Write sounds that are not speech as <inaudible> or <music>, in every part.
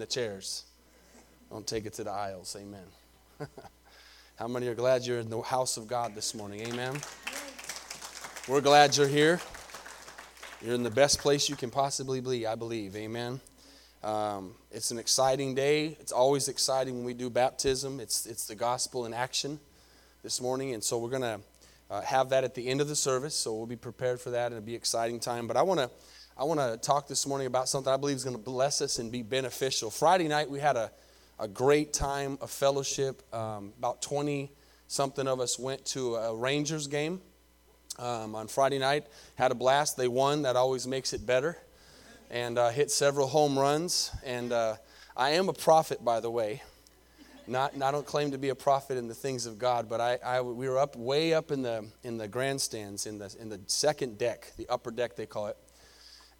the chairs. Don't take it to the aisles. Amen. <laughs> How many are glad you're in the house of God this morning? Amen. We're glad you're here. You're in the best place you can possibly be, I believe. Amen. Um, it's an exciting day. It's always exciting when we do baptism. It's, it's the gospel in action this morning. And so we're going to uh, have that at the end of the service. So we'll be prepared for that. It'll be an exciting time. But I want to I want to talk this morning about something I believe is going to bless us and be beneficial. Friday night, we had a, a great time of fellowship. Um, about 20 something of us went to a Rangers game um, on Friday night, had a blast. They won, that always makes it better, and uh, hit several home runs. And uh, I am a prophet, by the way. Not, I don't claim to be a prophet in the things of God, but I, I, we were up way up in the in the grandstands in the in the second deck, the upper deck they call it,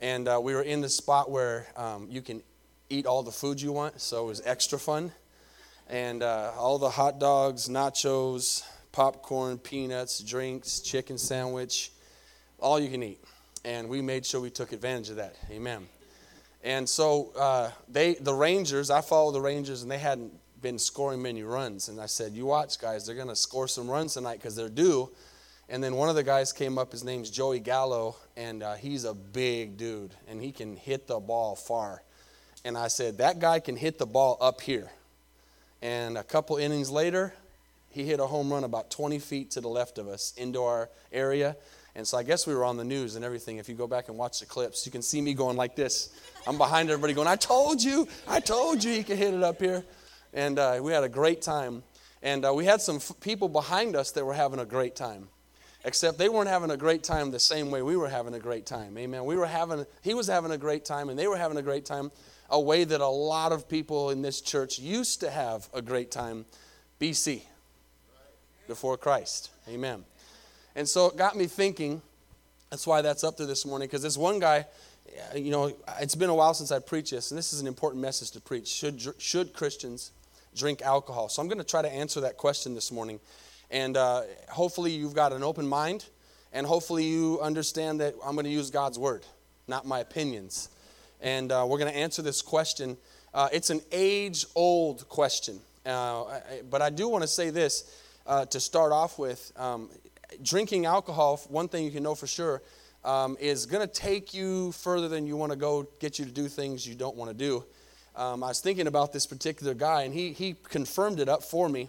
and uh, we were in the spot where um, you can eat all the food you want, so it was extra fun. And uh, all the hot dogs, nachos, popcorn, peanuts, drinks, chicken sandwich, all you can eat. And we made sure we took advantage of that. Amen. And so uh, they, the Rangers, I follow the Rangers, and they hadn't been scoring many runs. And I said, "You watch, guys. They're going to score some runs tonight because they're due." And then one of the guys came up, his name's Joey Gallo, and uh, he's a big dude, and he can hit the ball far. And I said, That guy can hit the ball up here. And a couple innings later, he hit a home run about 20 feet to the left of us into our area. And so I guess we were on the news and everything. If you go back and watch the clips, you can see me going like this. I'm behind everybody going, I told you, I told you he could hit it up here. And uh, we had a great time. And uh, we had some f- people behind us that were having a great time except they weren't having a great time the same way we were having a great time. Amen. We were having, he was having a great time, and they were having a great time, a way that a lot of people in this church used to have a great time BC, before Christ. Amen. And so it got me thinking, that's why that's up there this morning, because this one guy, you know, it's been a while since I preached this, and this is an important message to preach. Should, should Christians drink alcohol? So I'm going to try to answer that question this morning. And uh, hopefully, you've got an open mind, and hopefully, you understand that I'm going to use God's word, not my opinions. And uh, we're going to answer this question. Uh, it's an age old question. Uh, but I do want to say this uh, to start off with um, drinking alcohol, one thing you can know for sure. Um, is going to take you further than you want to go, get you to do things you don't want to do. Um, I was thinking about this particular guy, and he, he confirmed it up for me.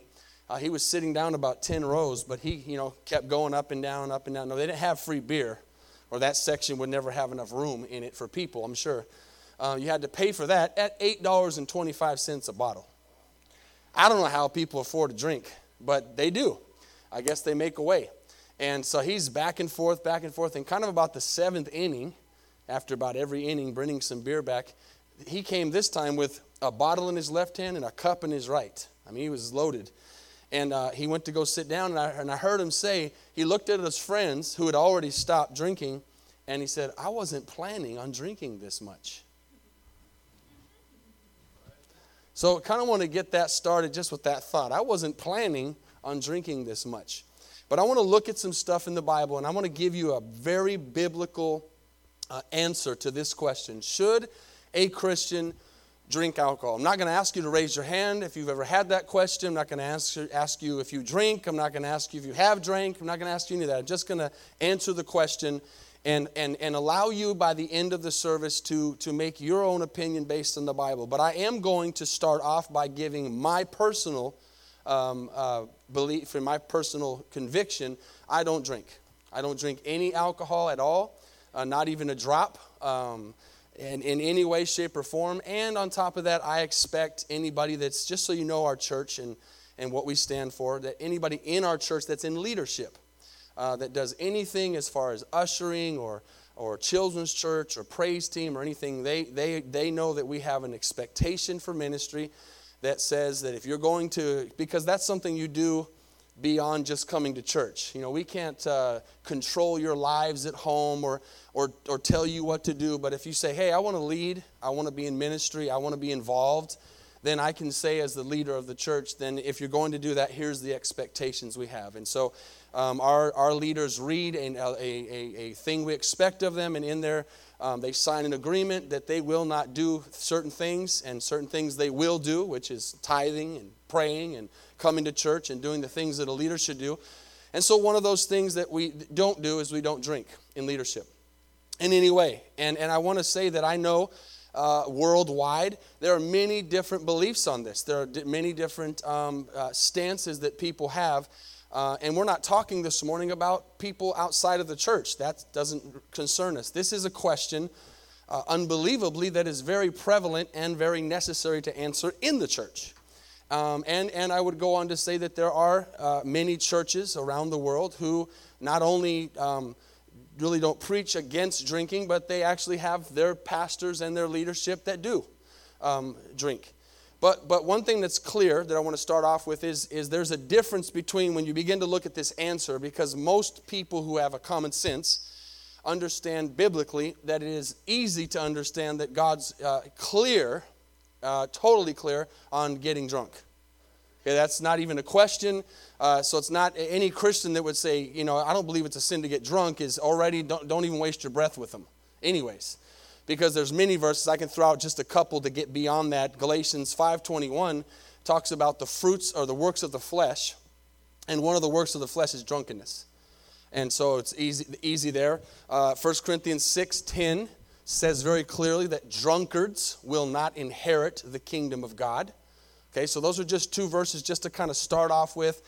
Uh, he was sitting down about 10 rows, but he, you know, kept going up and down, up and down. No, they didn't have free beer, or that section would never have enough room in it for people, I'm sure. Uh, you had to pay for that at $8.25 a bottle. I don't know how people afford to drink, but they do. I guess they make a way. And so he's back and forth, back and forth, and kind of about the seventh inning, after about every inning, bringing some beer back, he came this time with a bottle in his left hand and a cup in his right. I mean, he was loaded. And uh, he went to go sit down, and I, and I heard him say, he looked at his friends who had already stopped drinking, and he said, I wasn't planning on drinking this much. So I kind of want to get that started just with that thought. I wasn't planning on drinking this much. But I want to look at some stuff in the Bible, and I want to give you a very biblical uh, answer to this question Should a Christian drink alcohol. I'm not going to ask you to raise your hand if you've ever had that question. I'm not going to ask, ask you if you drink. I'm not going to ask you if you have drank. I'm not going to ask you any of that. I'm just going to answer the question and, and, and allow you by the end of the service to, to make your own opinion based on the Bible. But I am going to start off by giving my personal um, uh, belief and my personal conviction. I don't drink. I don't drink any alcohol at all, uh, not even a drop. Um, in, in any way, shape, or form. And on top of that, I expect anybody that's, just so you know our church and, and what we stand for, that anybody in our church that's in leadership, uh, that does anything as far as ushering or, or children's church or praise team or anything, they, they, they know that we have an expectation for ministry that says that if you're going to, because that's something you do beyond just coming to church. You know, we can't uh, control your lives at home or, or, or tell you what to do, but if you say, hey, I want to lead, I want to be in ministry, I want to be involved, then I can say, as the leader of the church, then if you're going to do that, here's the expectations we have. And so um, our, our leaders read a, a, a, a, thing we expect of them, and in there um, they sign an agreement that they will not do certain things, and certain things they will do, which is tithing and praying and coming to church and doing the things that a leader should do. And so, one of those things that we don't do is we don't drink in leadership in any way. And, and I want to say that I know uh, worldwide, there are many different beliefs on this. There are many different um, uh, stances that people have. Uh, and we're not talking this morning about people outside of the church. That doesn't concern us. This is a question, uh, unbelievably, that is very prevalent and very necessary to answer in the church. Um, and, and I would go on to say that there are uh, many churches around the world who not only um, really don't preach against drinking, but they actually have their pastors and their leadership that do um, drink. But, but one thing that's clear that I want to start off with is, is there's a difference between when you begin to look at this answer, because most people who have a common sense understand biblically that it is easy to understand that God's uh, clear, uh, totally clear on getting drunk. Okay, that's not even a question. Uh, so it's not any Christian that would say, you know, I don't believe it's a sin to get drunk is already, don't, don't even waste your breath with them. Anyways, because there's many verses, I can throw out just a couple to get beyond that. Galatians 5.21 talks about the fruits or the works of the flesh. And one of the works of the flesh is drunkenness. And so it's easy, easy there. Uh, 1 Corinthians 6.10 says very clearly that drunkards will not inherit the kingdom of God. Okay, so those are just two verses just to kind of start off with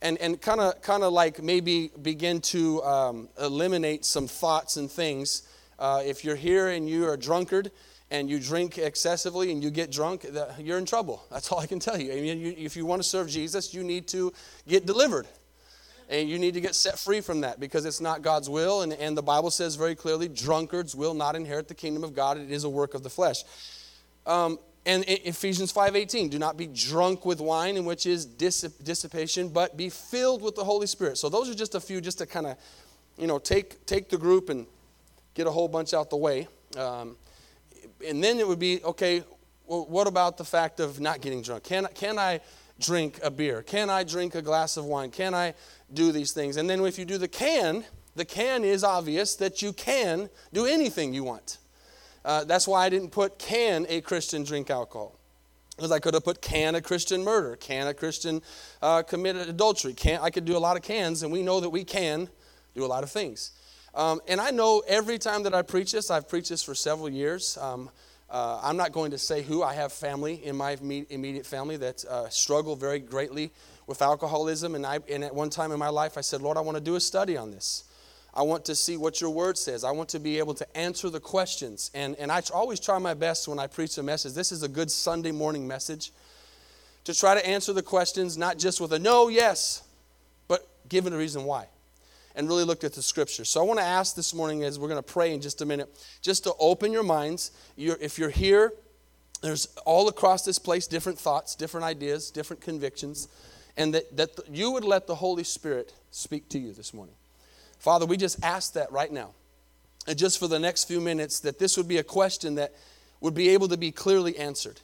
and, and kind of kind of like maybe begin to um, eliminate some thoughts and things. Uh, if you're here and you are a drunkard and you drink excessively and you get drunk, you're in trouble. That's all I can tell you. I mean, you, if you want to serve Jesus, you need to get delivered. And you need to get set free from that because it's not God's will. And, and the Bible says very clearly drunkards will not inherit the kingdom of God. It is a work of the flesh. Um, and Ephesians 5:18, do not be drunk with wine, in which is dissipation, but be filled with the Holy Spirit. So those are just a few, just to kind of, you know, take take the group and get a whole bunch out the way. Um, and then it would be okay. Well, what about the fact of not getting drunk? Can can I drink a beer? Can I drink a glass of wine? Can I do these things? And then if you do the can, the can is obvious that you can do anything you want. Uh, that's why I didn't put can a Christian drink alcohol. Because I could have put can a Christian murder, can a Christian uh, commit adultery. Can I could do a lot of cans, and we know that we can do a lot of things. Um, and I know every time that I preach this, I've preached this for several years. Um, uh, I'm not going to say who. I have family in my immediate family that uh, struggle very greatly with alcoholism. And, I, and at one time in my life, I said, Lord, I want to do a study on this. I want to see what your word says. I want to be able to answer the questions. And, and I always try my best when I preach a message. This is a good Sunday morning message to try to answer the questions, not just with a no, yes, but given a reason why. And really looked at the scripture. So I want to ask this morning, as we're going to pray in just a minute, just to open your minds. You're, if you're here, there's all across this place different thoughts, different ideas, different convictions, and that, that you would let the Holy Spirit speak to you this morning. Father, we just ask that right now. And just for the next few minutes, that this would be a question that would be able to be clearly answered.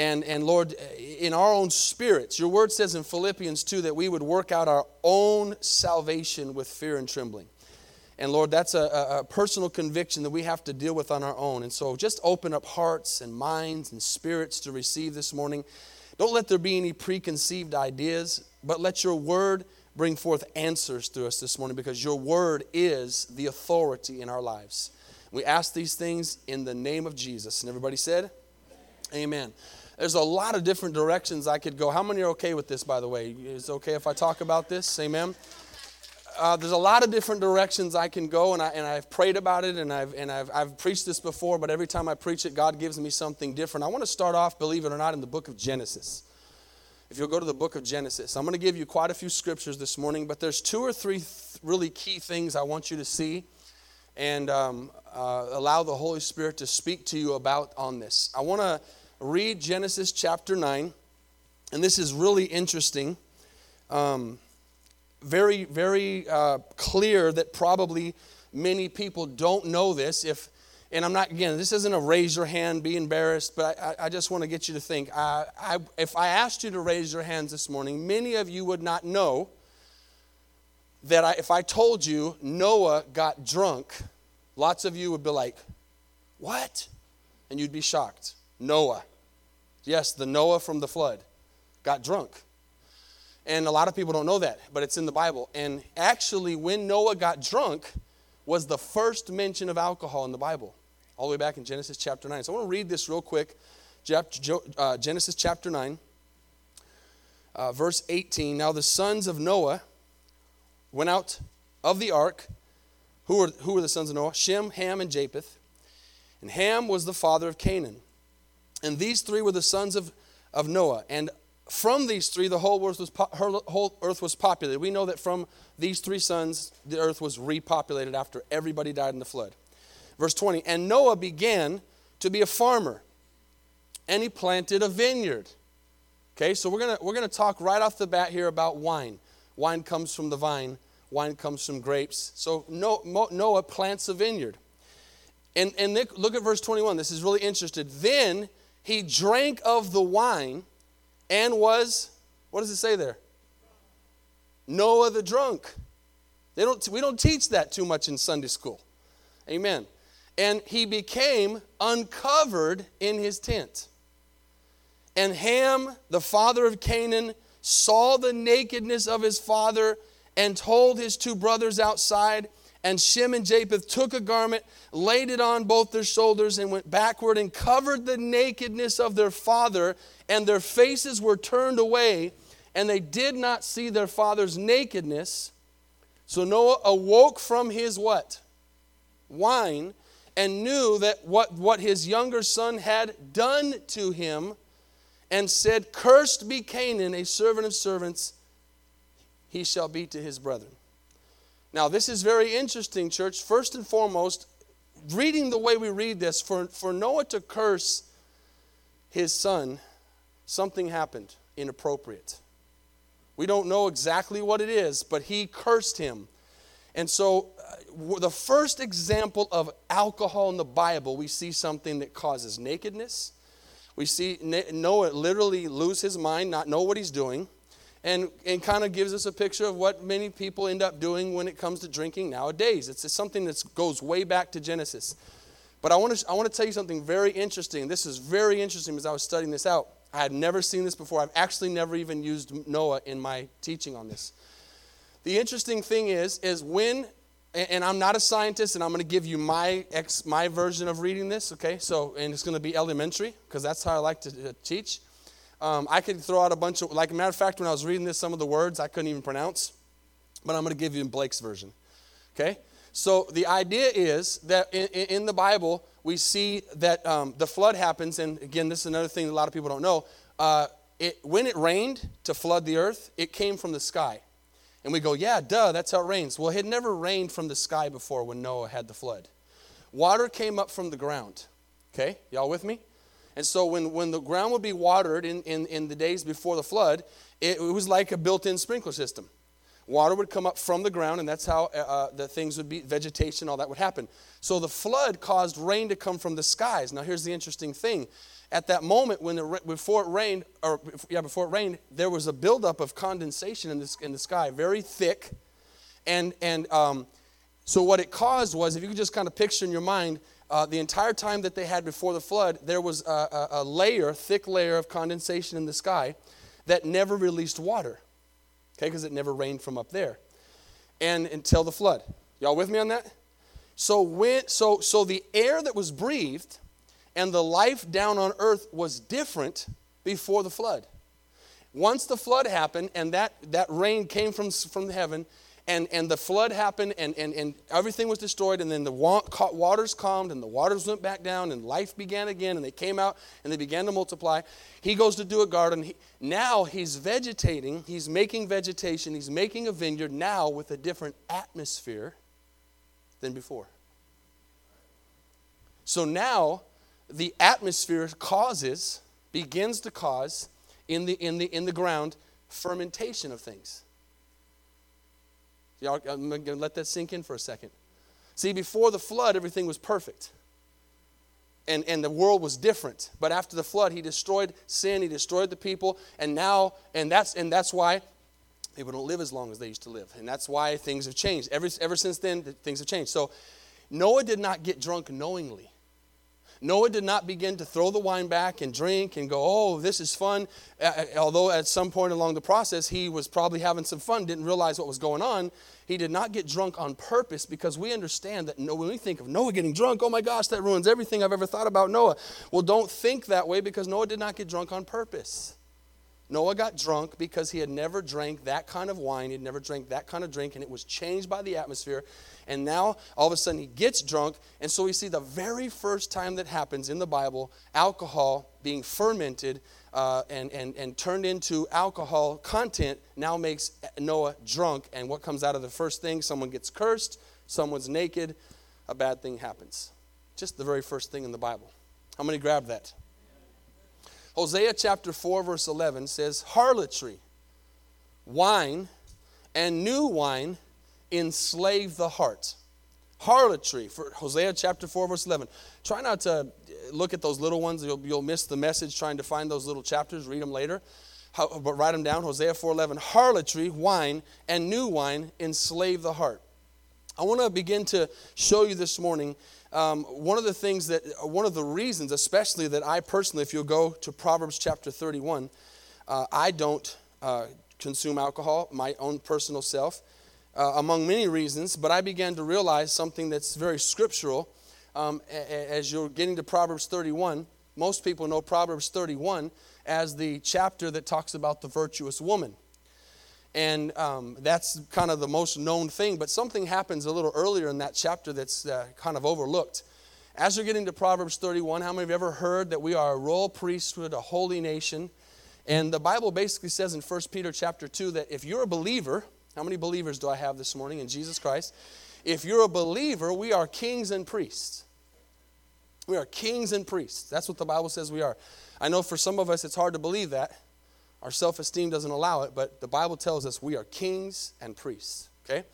And, and Lord, in our own spirits, your word says in Philippians 2 that we would work out our own salvation with fear and trembling. And Lord, that's a, a, personal conviction that we have to deal with on our own. And so just open up hearts and minds and spirits to receive this morning. Don't let there be any preconceived ideas, but let your word bring forth answers to us this morning because your word is the authority in our lives. We ask these things in the name of Jesus. And everybody said, Amen. There's a lot of different directions I could go. How many are okay with this, by the way? Is it okay if I talk about this? Amen. Uh, there's a lot of different directions I can go, and, I, and I've prayed about it, and, I've, and I've, I've preached this before, but every time I preach it, God gives me something different. I want to start off, believe it or not, in the book of Genesis if you'll go to the book of Genesis. I'm going to give you quite a few scriptures this morning, but there's two or three th- really key things I want you to see and um, uh, allow the Holy Spirit to speak to you about on this. I want to read Genesis chapter 9, and this is really interesting. Um, very, very uh, clear that probably many people don't know this. If and I'm not, again, this isn't a raise your hand, be embarrassed, but I, I just want to get you to think. I, I, if I asked you to raise your hands this morning, many of you would not know that I, if I told you Noah got drunk, lots of you would be like, What? And you'd be shocked. Noah. Yes, the Noah from the flood got drunk. And a lot of people don't know that, but it's in the Bible. And actually, when Noah got drunk, was the first mention of alcohol in the Bible, all the way back in Genesis chapter 9. So I want to read this real quick. Uh, Genesis chapter 9, uh, verse 18. Now the sons of Noah went out of the ark. Who were, who were the sons of Noah? Shem, Ham, and Japheth. And Ham was the father of Canaan. And these three were the sons of, of Noah. And from these three, the whole earth, was, her whole earth was populated. We know that from these three sons, the earth was repopulated after everybody died in the flood. Verse 20 And Noah began to be a farmer, and he planted a vineyard. Okay, so we're going we're gonna talk right off the bat here about wine. Wine comes from the vine, wine comes from grapes. So Noah plants a vineyard. And, and look at verse 21. This is really interesting. Then he drank of the wine and was, what does it say there? Noah the drunk. They don't, we don't teach that too much in Sunday school. Amen. And he became uncovered in his tent. And Ham, the father of Canaan, saw the nakedness of his father and told his two brothers outside. And Shem and Japheth took a garment, laid it on both their shoulders, and went backward and covered the nakedness of their father, and their faces were turned away, and they did not see their father's nakedness. So Noah awoke from his what? Wine, and knew that what, what his younger son had done to him, and said, Cursed be Canaan, a servant of servants, he shall be to his brethren. Now, this is very interesting, church. First and foremost, reading the way we read this, for, for Noah to curse his son, something happened inappropriate. We don't know exactly what it is, but he cursed him. And so, uh, the first example of alcohol in the Bible, we see something that causes nakedness. We see Noah literally lose his mind, not know what he's doing and, and kind of gives us a picture of what many people end up doing when it comes to drinking nowadays. It's something that goes way back to Genesis. But I want to I want to tell you something very interesting. This is very interesting as I was studying this out. I had never seen this before. I've actually never even used Noah in my teaching on this. The interesting thing is, is when, and I'm not a scientist, and I'm going to give you my ex, my version of reading this. Okay, so and it's going to be elementary because that's how I like to uh, teach. Um, I could throw out a bunch of, like matter of fact, when I was reading this, some of the words I couldn't even pronounce, but I'm going to give you in Blake's version. Okay? So the idea is that in, in the Bible, we see that um, the flood happens, and again, this is another thing a lot of people don't know. Uh, it, when it rained to flood the earth, it came from the sky. And we go, yeah, duh, that's how it rains. Well, it had never rained from the sky before when Noah had the flood. Water came up from the ground. Okay? Y'all with me? And so when, when the ground would be watered in, in, in the days before the flood, it, it was like a built in sprinkler system. Water would come up from the ground, and that's how uh, uh, the things would be, vegetation, all that would happen. So the flood caused rain to come from the skies. Now, here's the interesting thing. At that moment, when the, before it rained, or yeah, before it rained, there was a buildup of condensation in the, in the sky, very thick. And, and um, so what it caused was, if you could just kind of picture in your mind, uh, the entire time that they had before the flood, there was a, a, a layer, thick layer of condensation in the sky that never released water. Okay, because it never rained from up there. And until the flood. Y'all with me on that? So when so so the air that was breathed and the life down on earth was different before the flood. Once the flood happened and that, that rain came from, from heaven, and, and the flood happened and, and, and everything was destroyed and then the waters calmed and the waters went back down and life began again and they came out and they began to multiply. He goes to do a garden. He, now he's vegetating. He's making vegetation. He's making a vineyard now with a different atmosphere than before. So now the atmosphere causes begins to cause in the in the in the ground fermentation of things Y'all, I'm going to let that sink in for a second. See, before the flood, everything was perfect. And, and the world was different. But after the flood, he destroyed sin, he destroyed the people, and now, and that's and that's why People don't live as long as they used to live. And that's why things have changed. Ever, ever since then, things have changed. So Noah did not get drunk knowingly. Noah did not begin to throw the wine back and drink and go, oh, this is fun. Although at some point along the process, he was probably having some fun, didn't realize what was going on. He did not get drunk on purpose because we understand that when we think of Noah getting drunk, oh my gosh, that ruins everything I've ever thought about Noah. Well, don't think that way because Noah did not get drunk on purpose. Noah got drunk because he had never drank that kind of wine, he had never drank that kind of drink, and it was changed by the atmosphere. And now, all of a sudden, he gets drunk. And so we see the very first time that happens in the Bible alcohol being fermented uh, and, and, and turned into alcohol content now makes Noah drunk. And what comes out of the first thing? Someone gets cursed, someone's naked, a bad thing happens. Just the very first thing in the Bible. How many grab that? Hosea chapter 4, verse 11 says, Harlotry, wine, and new wine enslave the heart. Harlotry, for Hosea chapter 4, verse 11. Try not to uh, look at those little ones. You'll, you'll miss the message trying to find those little chapters. Read them later. How, but write them down. Hosea 4.11. Harlotry, wine, and new wine enslave the heart. I want to begin to show you this morning um, one of the things that, one of the reasons, especially that I personally, if you'll go to Proverbs chapter 31, uh, I don't uh, consume alcohol, my own personal self, uh, among many reasons, but I began to realize something that's very scriptural. Um, as you're getting to Proverbs 31, most people know Proverbs 31 as the chapter that talks about the virtuous woman. And um, that's kind of the most known thing. But something happens a little earlier in that chapter that's uh, kind of overlooked. As we're getting to Proverbs 31, how many of you have ever heard that we are a royal priesthood, a holy nation? And the Bible basically says in 1 Peter chapter 2 that if you're a believer, how many believers do I have this morning in Jesus Christ? If you're a believer, we are kings and priests. We are kings and priests. That's what the Bible says we are. I know for some of us it's hard to believe that our self esteem doesn't allow it, but the Bible tells us we are kings and priests, okay?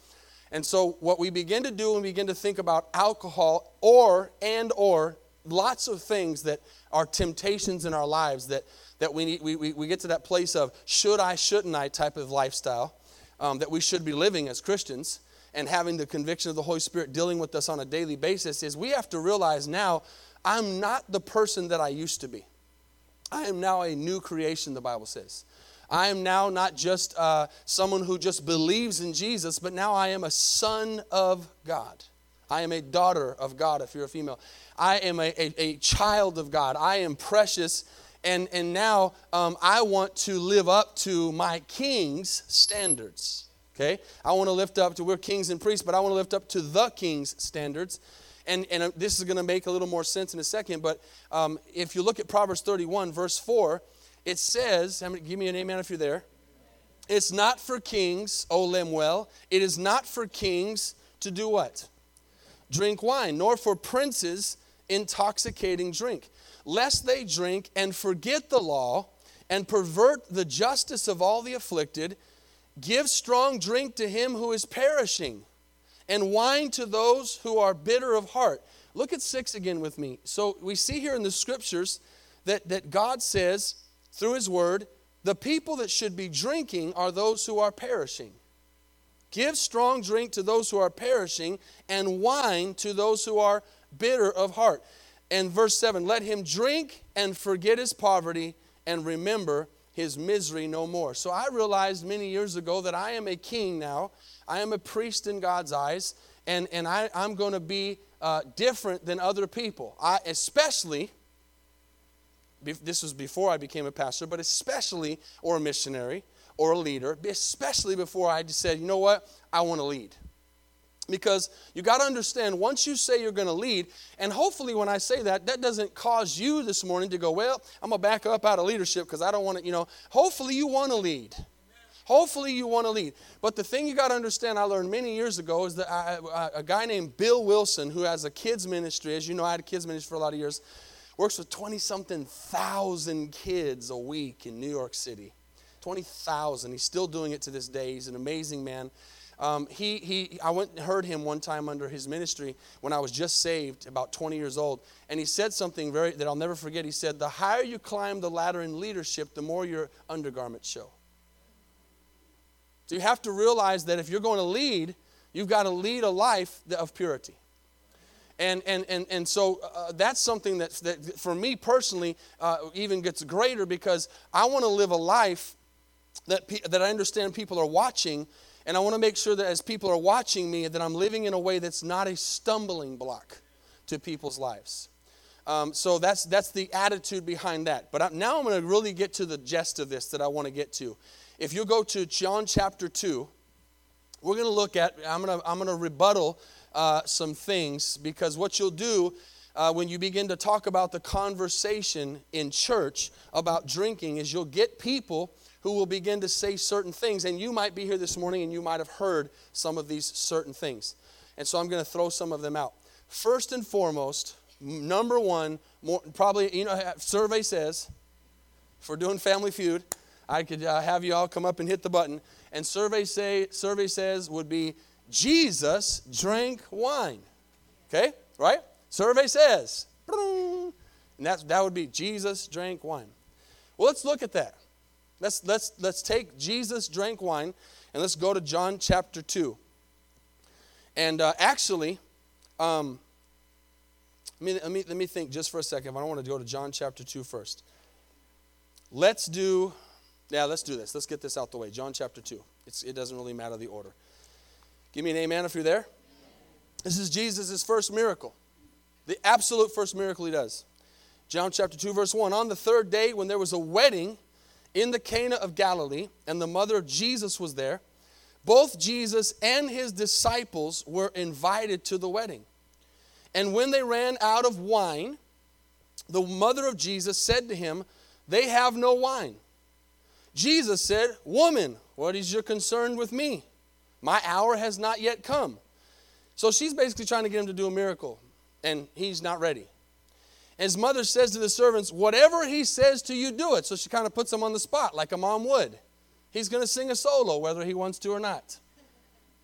And so what we begin to do when we begin to think about alcohol or and or lots of things that are temptations in our lives that, that we, need, we, we, we get to that place of should I, shouldn't I type of lifestyle um, that we should be living as Christians and having the conviction of the Holy Spirit dealing with us on a daily basis is we have to realize now I'm not the person that I used to be. I am now a new creation, the Bible says. I am now not just uh, someone who just believes in Jesus, but now I am a son of God. I am a daughter of God if you're a female. I am a, a, a child of God. I am precious. And, and now um, I want to live up to my king's standards. Okay? I want to lift up to, we're kings and priests, but I want to lift up to the king's standards. And, and uh, this is going to make a little more sense in a second, but um, if you look at Proverbs 31, verse 4, it says, give me an amen if you're there. It's not for kings, O Lemuel, it is not for kings to do what? Drink wine, nor for princes intoxicating drink, lest they drink and forget the law and pervert the justice of all the afflicted. Give strong drink to him who is perishing and wine to those who are bitter of heart. Look at six again with me. So we see here in the scriptures that, that God says through his word, the people that should be drinking are those who are perishing. Give strong drink to those who are perishing, and wine to those who are bitter of heart. And verse 7 let him drink and forget his poverty and remember his misery no more. So I realized many years ago that I am a king now I am a priest in God's eyes, and, and I, I'm going to be uh, different than other people. I, especially, this was before I became a pastor, but especially, or a missionary, or a leader, especially before I just said, you know what, I want to lead. Because you got to understand, once you say you're going to lead, and hopefully when I say that, that doesn't cause you this morning to go, well, I'm going to back up out of leadership because I don't want to, you know, hopefully you want to lead. Hopefully, you want to lead. But the thing you got to understand, I learned many years ago, is that a guy named Bill Wilson, who has a kids ministry, as you know, I had a kids ministry for a lot of years, works with 20 something thousand kids a week in New York City. 20,000. He's still doing it to this day. He's an amazing man. Um, he, he, I went and heard him one time under his ministry when I was just saved, about 20 years old, and he said something very that I'll never forget. He said, "The higher you climb the ladder in leadership, the more your undergarments show." So you have to realize that if you're going to lead, you've got to lead a life of purity. And, and, and, and so uh, that's something that, that, for me personally, uh, even gets greater because I want to live a life that, pe- that I understand people are watching. And I want to make sure that as people are watching me, that I'm living in a way that's not a stumbling block to people's lives. Um, so that's, that's the attitude behind that. But I, now I'm going to really get to the gist of this that I want to get to. If you go to John chapter 2, we're going to look at, I'm going to, I'm going to rebuttal uh, some things because what you'll do uh, when you begin to talk about the conversation in church about drinking is you'll get people who will begin to say certain things. And you might be here this morning and you might have heard some of these certain things. And so I'm going to throw some of them out. First and foremost, number one, more, probably, you know, survey says, for doing Family Feud, I could uh, have you all come up and hit the button. And survey say, survey says would be Jesus drank wine. Okay, right? Survey says. And that's, that would be Jesus drank wine. Well, let's look at that. Let's, let's, let's take Jesus drank wine and let's go to John chapter 2. And uh, actually, um, let, me, let, me, let me think just for a second. I don't want to go to John chapter 2 first. Let's do, yeah, let's do this. Let's get this out the way. John chapter 2. It's, it doesn't really matter the order. Give me an amen if you're there. This is Jesus' first miracle, the absolute first miracle he does. John chapter 2, verse 1. On the third day, when there was a wedding in the Cana of Galilee, and the mother of Jesus was there, both Jesus and his disciples were invited to the wedding. And when they ran out of wine, the mother of Jesus said to him, They have no wine. Jesus said, Woman, what is your concern with me? My hour has not yet come. So she's basically trying to get him to do a miracle, and he's not ready. His mother says to the servants, Whatever he says to you, do it. So she kind of puts him on the spot like a mom would. He's going to sing a solo, whether he wants to or not.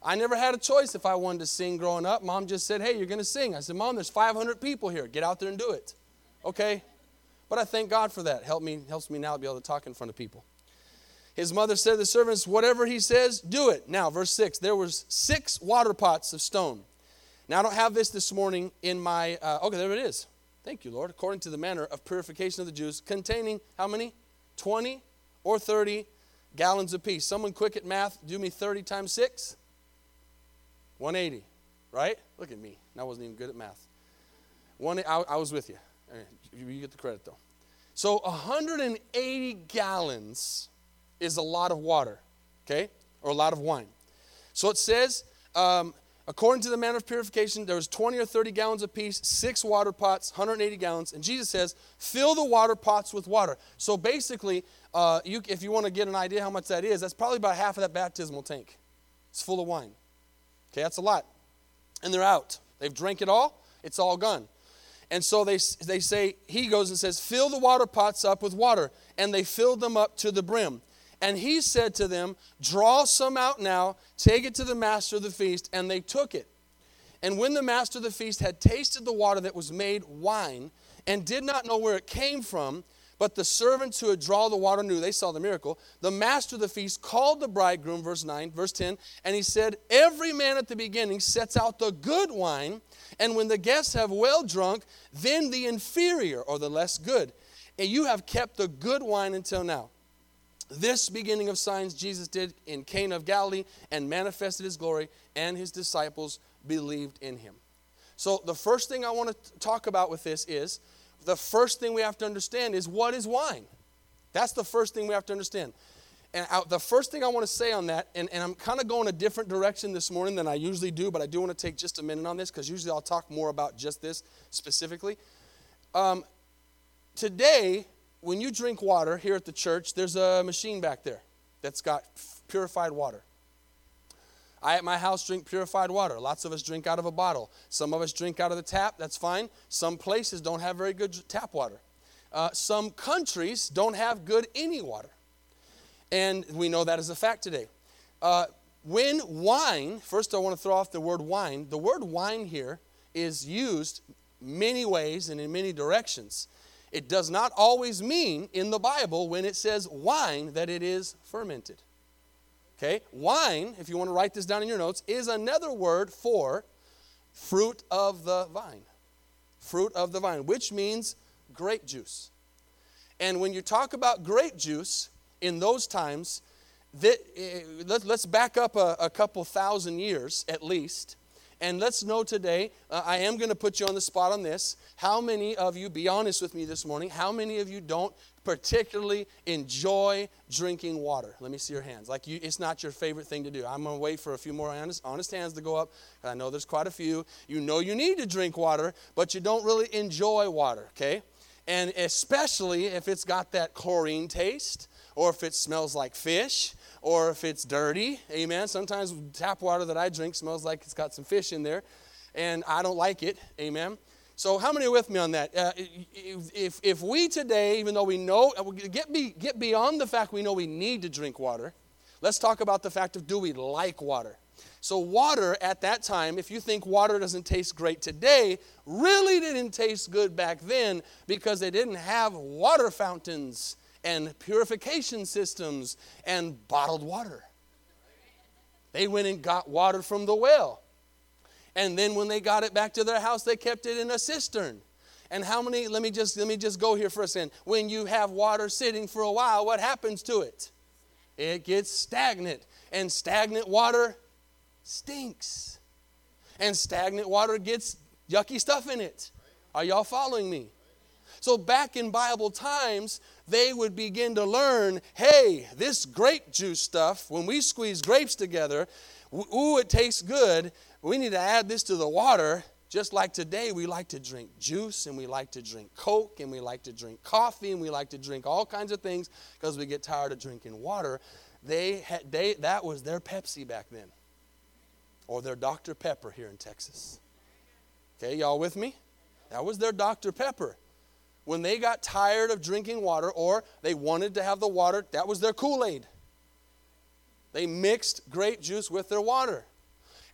I never had a choice if I wanted to sing growing up. Mom just said, Hey, you're going to sing. I said, Mom, there's 500 people here. Get out there and do it. Okay? But I thank God for that. Help me, helps me now to be able to talk in front of people. His mother said to the servants, Whatever he says, do it. Now, verse 6 there was six water pots of stone. Now, I don't have this this morning in my, uh, okay, there it is. Thank you, Lord. According to the manner of purification of the Jews, containing how many? 20 or 30 gallons apiece. Someone quick at math, do me 30 times 6? 180, right? Look at me. I wasn't even good at math. One, I, I was with you. You get the credit, though. So 180 gallons is a lot of water, okay? Or a lot of wine. So it says, um, according to the manner of purification, there was 20 or 30 gallons apiece, six water pots, 180 gallons. And Jesus says, fill the water pots with water. So basically, uh, you, if you want to get an idea how much that is, that's probably about half of that baptismal tank. It's full of wine. Okay, that's a lot. And they're out. They've drank it all, it's all gone. And so they, they say, he goes and says, fill the water pots up with water. And they filled them up to the brim. And he said to them, Draw some out now, take it to the master of the feast. And they took it. And when the master of the feast had tasted the water that was made wine, and did not know where it came from, but the servants who had drawn the water knew, they saw the miracle. The master of the feast called the bridegroom, verse 9, verse 10, and he said, Every man at the beginning sets out the good wine, and when the guests have well drunk, then the inferior or the less good. And you have kept the good wine until now. This beginning of signs Jesus did in Cana of Galilee and manifested his glory, and his disciples believed in him. So, the first thing I want to talk about with this is the first thing we have to understand is what is wine? That's the first thing we have to understand. And I, the first thing I want to say on that, and, and I'm kind of going a different direction this morning than I usually do, but I do want to take just a minute on this because usually I'll talk more about just this specifically. Um, today, when you drink water here at the church, there's a machine back there that's got purified water. I at my house drink purified water. Lots of us drink out of a bottle. Some of us drink out of the tap. That's fine. Some places don't have very good tap water. Uh, some countries don't have good any water. And we know that as a fact today. Uh, when wine, first I want to throw off the word wine. The word wine here is used many ways and in many directions. It does not always mean in the Bible when it says wine that it is fermented. Okay? Wine, if you want to write this down in your notes, is another word for fruit of the vine. Fruit of the vine, which means grape juice. And when you talk about grape juice in those times, that, uh, let, us back up a, a, couple thousand years at least. And let's know today, uh, I am going to put you on the spot on this. How many of you, be honest with me this morning, how many of you don't particularly enjoy drinking water? Let me see your hands. Like you, it's not your favorite thing to do. I'm going to wait for a few more honest, honest hands to go up. I know there's quite a few. You know you need to drink water, but you don't really enjoy water, okay? And especially if it's got that chlorine taste or if it smells like fish or if it's dirty. Amen. Sometimes tap water that I drink smells like it's got some fish in there, and I don't like it. Amen. So, how many are with me on that? Uh, if, if we today, even though we know, uh, get, be, get beyond the fact we know we need to drink water, let's talk about the fact of do we like water? So, water at that time, if you think water doesn't taste great today, really didn't taste good back then because they didn't have water fountains and purification systems and bottled water. They went and got water from the well. And then when they got it back to their house, they kept it in a cistern. And how many, let me just let me just go here for a second. When you have water sitting for a while, what happens to it? It gets stagnant. And stagnant water stinks. And stagnant water gets yucky stuff in it. Are y'all following me? So back in Bible times, they would begin to learn hey, this grape juice stuff, when we squeeze grapes together, ooh, it tastes good. We need to add this to the water. Just like today, we like to drink juice and we like to drink Coke and we like to drink coffee and we like to drink all kinds of things because we get tired of drinking water. They had, they, that was their Pepsi back then, or their Dr. Pepper here in Texas. Okay, y'all with me? That was their Dr. Pepper when they got tired of drinking water or they wanted to have the water, that was their Kool Aid. They mixed grape juice with their water.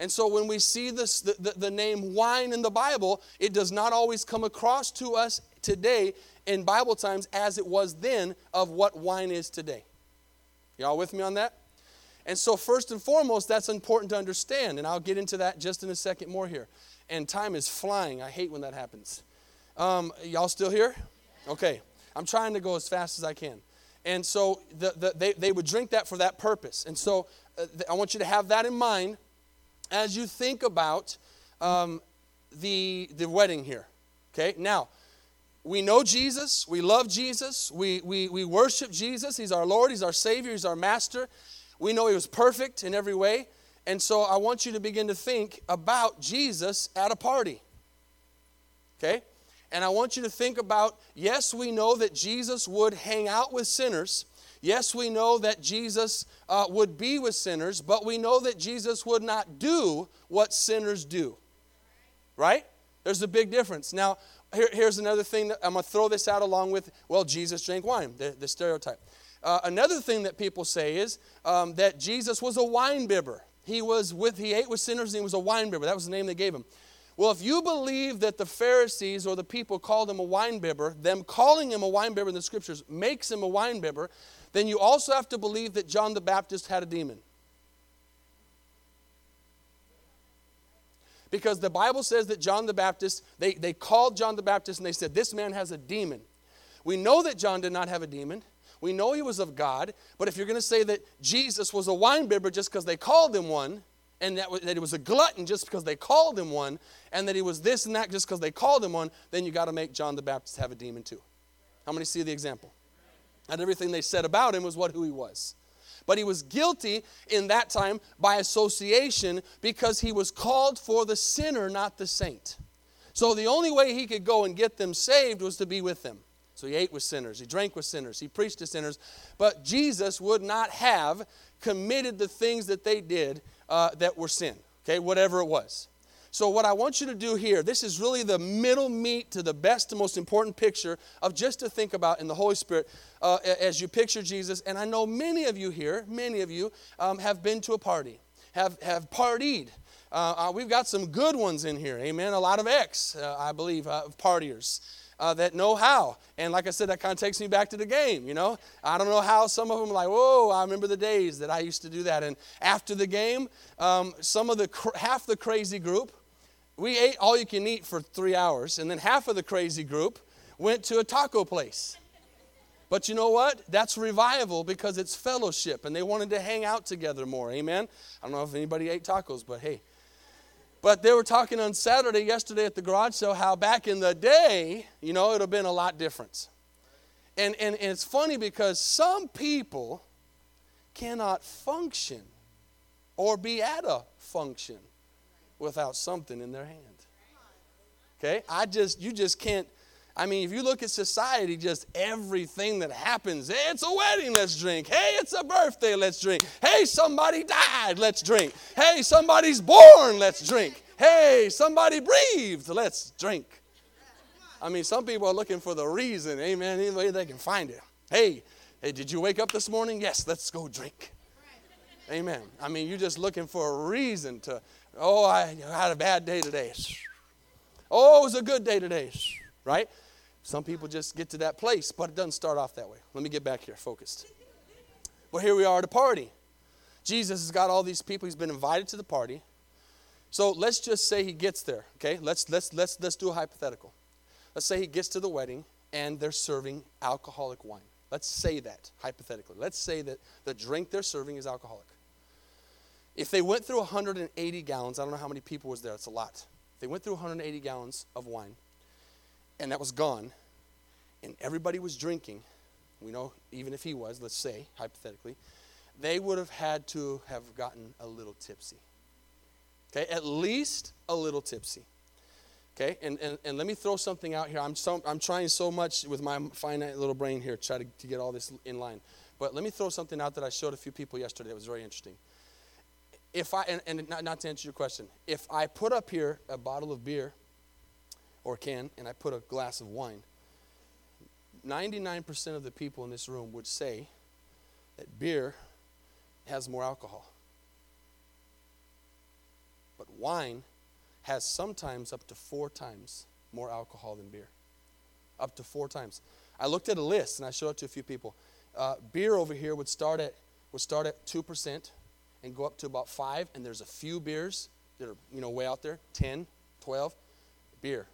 And so when we see this, the, the, the, name wine in the Bible, it does not always come across to us today in Bible times as it was then of what wine is today. Y'all with me on that? And so, first and foremost, that's important to understand. And I'll get into that just in a second more here. And time is flying. I hate when that happens. Um, y'all still here? Okay. I'm trying to go as fast as I can. And so the, the, they, they would drink that for that purpose. And so uh, I want you to have that in mind as you think about um, the, the wedding here. Okay? Now, we know Jesus. We love Jesus. We, we, we worship Jesus. He's our Lord. He's our Savior. He's our Master. We know He was perfect in every way. And so I want you to begin to think about Jesus at a party. Okay? And I want you to think about yes, we know that Jesus would hang out with sinners. Yes, we know that Jesus uh, would be with sinners, but we know that Jesus would not do what sinners do. Right? There's a big difference. Now, here, here's another thing that I'm going to throw this out along with, well, Jesus drank wine, the, the stereotype. Uh, another thing that people say is um, that Jesus was a wine bibber. He was with, he ate with sinners and he was a wine bibber. That was the name they gave him. Well, if you believe that the Pharisees or the people called him a winebibber, them calling him a winebibber in the scriptures makes him a winebibber, then you also have to believe that John the Baptist had a demon. Because the Bible says that John the Baptist, they, they called John the Baptist and they said, This man has a demon. We know that John did not have a demon. We know he was of God. But if you're going to say that Jesus was a winebibber just because they called him one, and that, that he was a glutton just because they called him one, and that he was this and that just because they called him one, then you got to make John the Baptist have a demon too. How many see the example? And everything they said about him was what who he was. But he was guilty in that time by association because he was called for the sinner, not the saint. So the only way he could go and get them saved was to be with them. So he ate with sinners, he drank with sinners, he preached to sinners. But Jesus would not have committed the things that they did uh, that were sin, okay, whatever it was. So, what I want you to do here, this is really the middle meat to the best and most important picture of just to think about in the Holy Spirit uh, as you picture Jesus. And I know many of you here, many of you um, have been to a party, have, have partied. Uh, uh, we've got some good ones in here, amen. A lot of ex, uh, I believe, uh, partiers. Uh, that know how. And like I said, that kind of takes me back to the game, you know. I don't know how some of them like, whoa, I remember the days that I used to do that. And after the game, um, some of the, half the crazy group, we ate all you can eat for three hours. And then half of the crazy group went to a taco place. But you know what? That's revival because it's fellowship and they wanted to hang out together more. Amen. I don't know if anybody ate tacos, but hey, but they were talking on Saturday, yesterday at the garage sale, how back in the day, you know, it would have been a lot different. And, and, and it's funny because some people cannot function or be at a function without something in their hand. Okay? I just, you just can't. I mean, if you look at society, just everything that happens, hey, it's a wedding, let's drink. Hey, it's a birthday, let's drink. Hey, somebody died, let's drink. Hey, somebody's born, let's drink. Hey, somebody breathed, let's drink. I mean, some people are looking for the reason, amen, any way they can find it. Hey, hey, did you wake up this morning? Yes, let's go drink. Amen. I mean, you're just looking for a reason to, oh, I had a bad day today. Oh, it was a good day today, right? Some people just get to that place, but it doesn't start off that way. Let me get back here, focused. Well, here we are at a party. Jesus has got all these people. He's been invited to the party. So let's just say he gets there. Okay, let's let's let's let's do a hypothetical. Let's say he gets to the wedding and they're serving alcoholic wine. Let's say that hypothetically. Let's say that the drink they're serving is alcoholic. If they went through 180 gallons, I don't know how many people was there. It's a lot. They went through 180 gallons of wine and that was gone, and everybody was drinking, we know even if he was, let's say, hypothetically, they would have had to have gotten a little tipsy. Okay, at least a little tipsy. Okay, and, and, and let me throw something out here. I'm, so, I'm trying so much with my finite little brain here, try to, to get all this in line. But let me throw something out that I showed a few people yesterday. It was very interesting. If I, and, and not, not to answer your question, if I put up here a bottle of beer or can, and I put a glass of wine, 99% of the people in this room would say that beer has more alcohol. But wine has sometimes up to four times more alcohol than beer. Up to four times. I looked at a list and I showed it to a few people. Uh, beer over here would start at would start at two percent and go up to about five. And there's a few beers that are you know way out there, 10, 12. Beer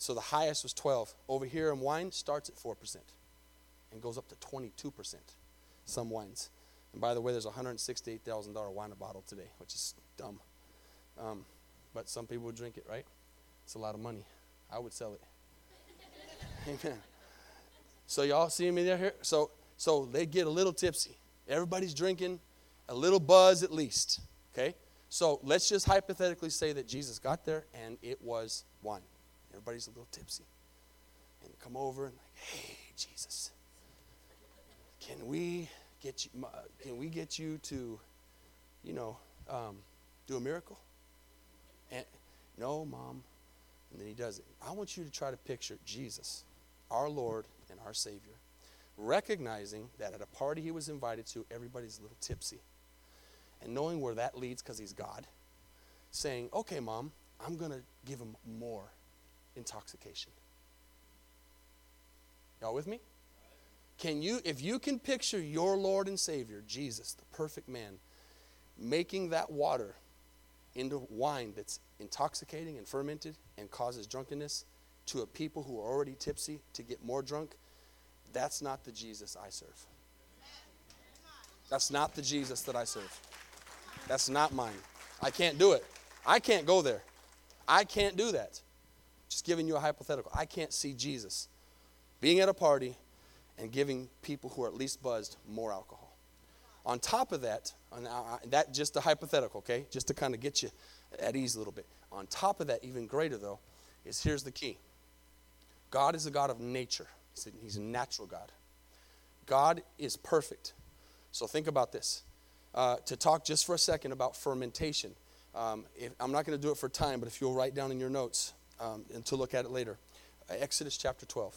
so the highest was 12. Over here in wine starts at 4% and goes up to 22%. Some wines. And by the way, there's a $168,000 wine bottle today, which is dumb. Um, but some people would drink it, right? It's a lot of money. I would sell it. <laughs> Amen. So y'all see me there here? So so they get a little tipsy. Everybody's drinking a little buzz at least. Okay? So let's just hypothetically say that Jesus got there and it was wine. Everybody's a little tipsy. And come over and like, hey, Jesus, can we get you, can we get you to, you know, um, do a miracle? And no, mom. And then he does it. I want you to try to picture Jesus, our Lord and our Savior, recognizing that at a party he was invited to, everybody's a little tipsy. And knowing where that leads because he's God, saying, okay, mom, I'm going to give him more intoxication. Y'all with me? Can you, if you can picture your Lord and Savior, Jesus, the perfect man, making that water into wine that's intoxicating and fermented and causes drunkenness to a people who are already tipsy to get more drunk, that's not the Jesus I serve. That's not the Jesus that I serve. That's not mine. I can't do it. I can't go there. I can't do that. Just giving you a hypothetical. I can't see Jesus being at a party and giving people who are at least buzzed more alcohol. On top of that, on, uh, that just a hypothetical, okay? Just to kind of get you at ease a little bit. On top of that, even greater though, is here's the key. God is a God of nature. He's a natural God. God is perfect. So think about this. Uh, to talk just for a second about fermentation. Um, if, I'm not going to do it for time, but if you'll write down in your notes, um, and to look at it later. Uh, Exodus chapter 12.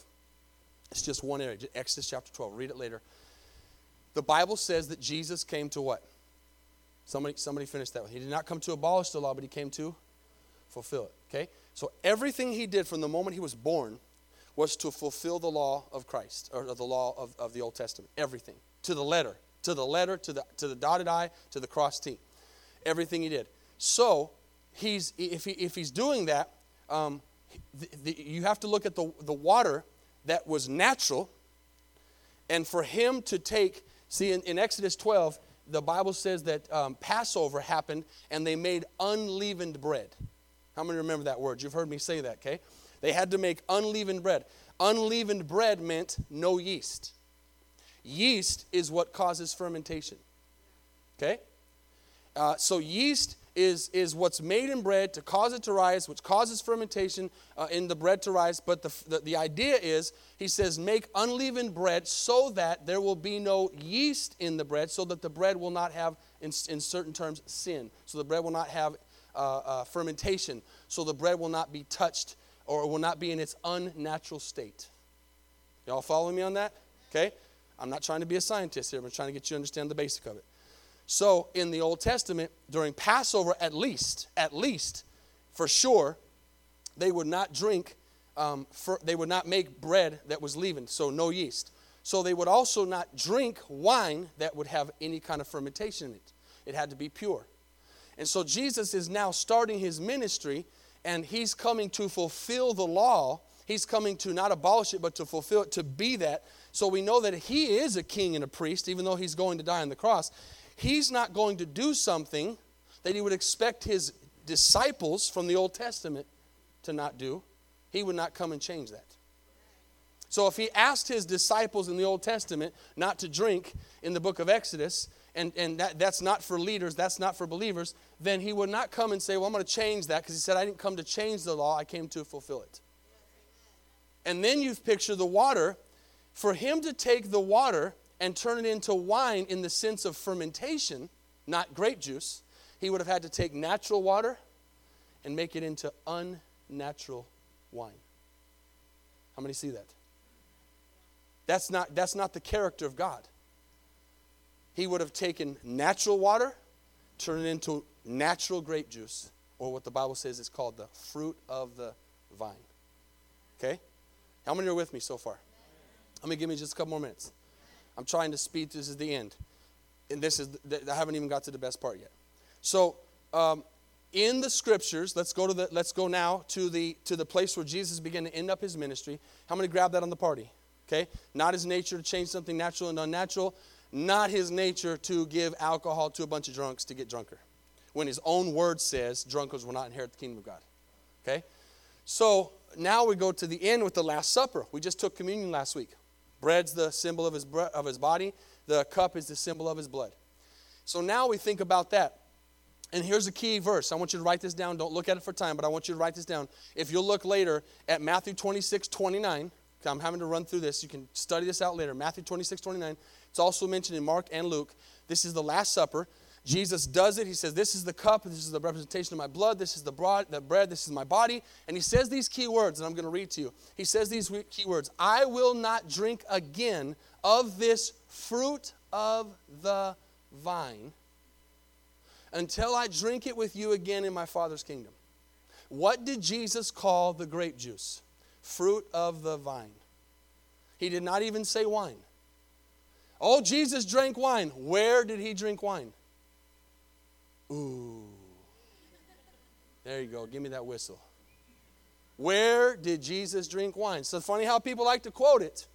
It's just one area. Exodus chapter 12. Read it later. The Bible says that Jesus came to what? Somebody, somebody finished that one. He did not come to abolish the law, but he came to fulfill it. Okay? So everything he did from the moment he was born was to fulfill the law of Christ, or the law of, of the Old Testament. Everything. To the letter. To the letter, to the, to the dotted I, to the cross T. Everything he did. So, he's, if, he, if he's doing that, um, the, the, you have to look at the, the water that was natural, and for him to take, see, in, in Exodus 12, the Bible says that um, Passover happened and they made unleavened bread. How many remember that word? You've heard me say that, okay? They had to make unleavened bread. Unleavened bread meant no yeast. Yeast is what causes fermentation. Okay? Uh, so yeast is, is what's made in bread to cause it to rise, which causes fermentation uh, in the bread to rise. But the, the, the idea is, he says, make unleavened bread so that there will be no yeast in the bread, so that the bread will not have, in, in certain terms, sin. So the bread will not have uh, uh, fermentation. So the bread will not be touched or will not be in its unnatural state. Y'all following me on that? Okay? I'm not trying to be a scientist here, I'm trying to get you to understand the basic of it. So in the Old Testament, during Passover, at least, at least, for sure, they would not drink, um, for, they would not make bread that was leavened, so no yeast. So they would also not drink wine that would have any kind of fermentation in it. It had to be pure. And so Jesus is now starting his ministry, and he's coming to fulfill the law. He's coming to not abolish it, but to fulfill it, to be that. So we know that he is a king and a priest, even though he's going to die on the cross he's not going to do something that he would expect his disciples from the Old Testament to not do. He would not come and change that. So if he asked his disciples in the Old Testament not to drink in the book of Exodus, and, and that, that's not for leaders, that's not for believers, then he would not come and say, Well, I'm going to change that because he said, I didn't come to change the law, I came to fulfill it. And then you've pictured the water. For him to take the water and turn it into wine in the sense of fermentation, not grape juice, he would have had to take natural water and make it into unnatural wine. How many see that? That's not, that's not the character of God. He would have taken natural water, turned it into natural grape juice, or what the Bible says is called the fruit of the vine. Okay? How many are with me so far? Let me give me just a couple more minutes. I'm trying to speed. This is the end. And this is, the, I haven't even got to the best part yet. So, um, in the scriptures, let's go to the, let's go now to the, to the place where Jesus began to end up his ministry. How many grab that on the party? Okay? Not his nature to change something natural and unnatural. Not his nature to give alcohol to a bunch of drunks to get drunker. When his own word says drunkards will not inherit the kingdom of God. Okay? So now we go to the end with the Last Supper. We just took communion last week. Bread's the symbol of his, of his body, the cup is the symbol of his blood. So now we think about that. And here's a key verse. I want you to write this down. Don't look at it for time, but I want you to write this down. If you'll look later at Matthew 26, 29, I'm having to run through this. You can study this out later. Matthew 26, 29. It's also mentioned in Mark and Luke. This is the Last Supper. Jesus does it. He says, This is the cup, this is the representation of my blood, this is the, broad, the bread, this is my body. And he says these key words, and I'm going to read to you. He says these key words I will not drink again of this fruit of the vine until I drink it with you again in my Father's kingdom. What did Jesus call the grape juice? Fruit of the vine. He did not even say wine. Oh, Jesus drank wine. Where did he drink wine? Ooh. There you go. Give me that whistle. Where did Jesus drink wine? So funny how people like to quote it.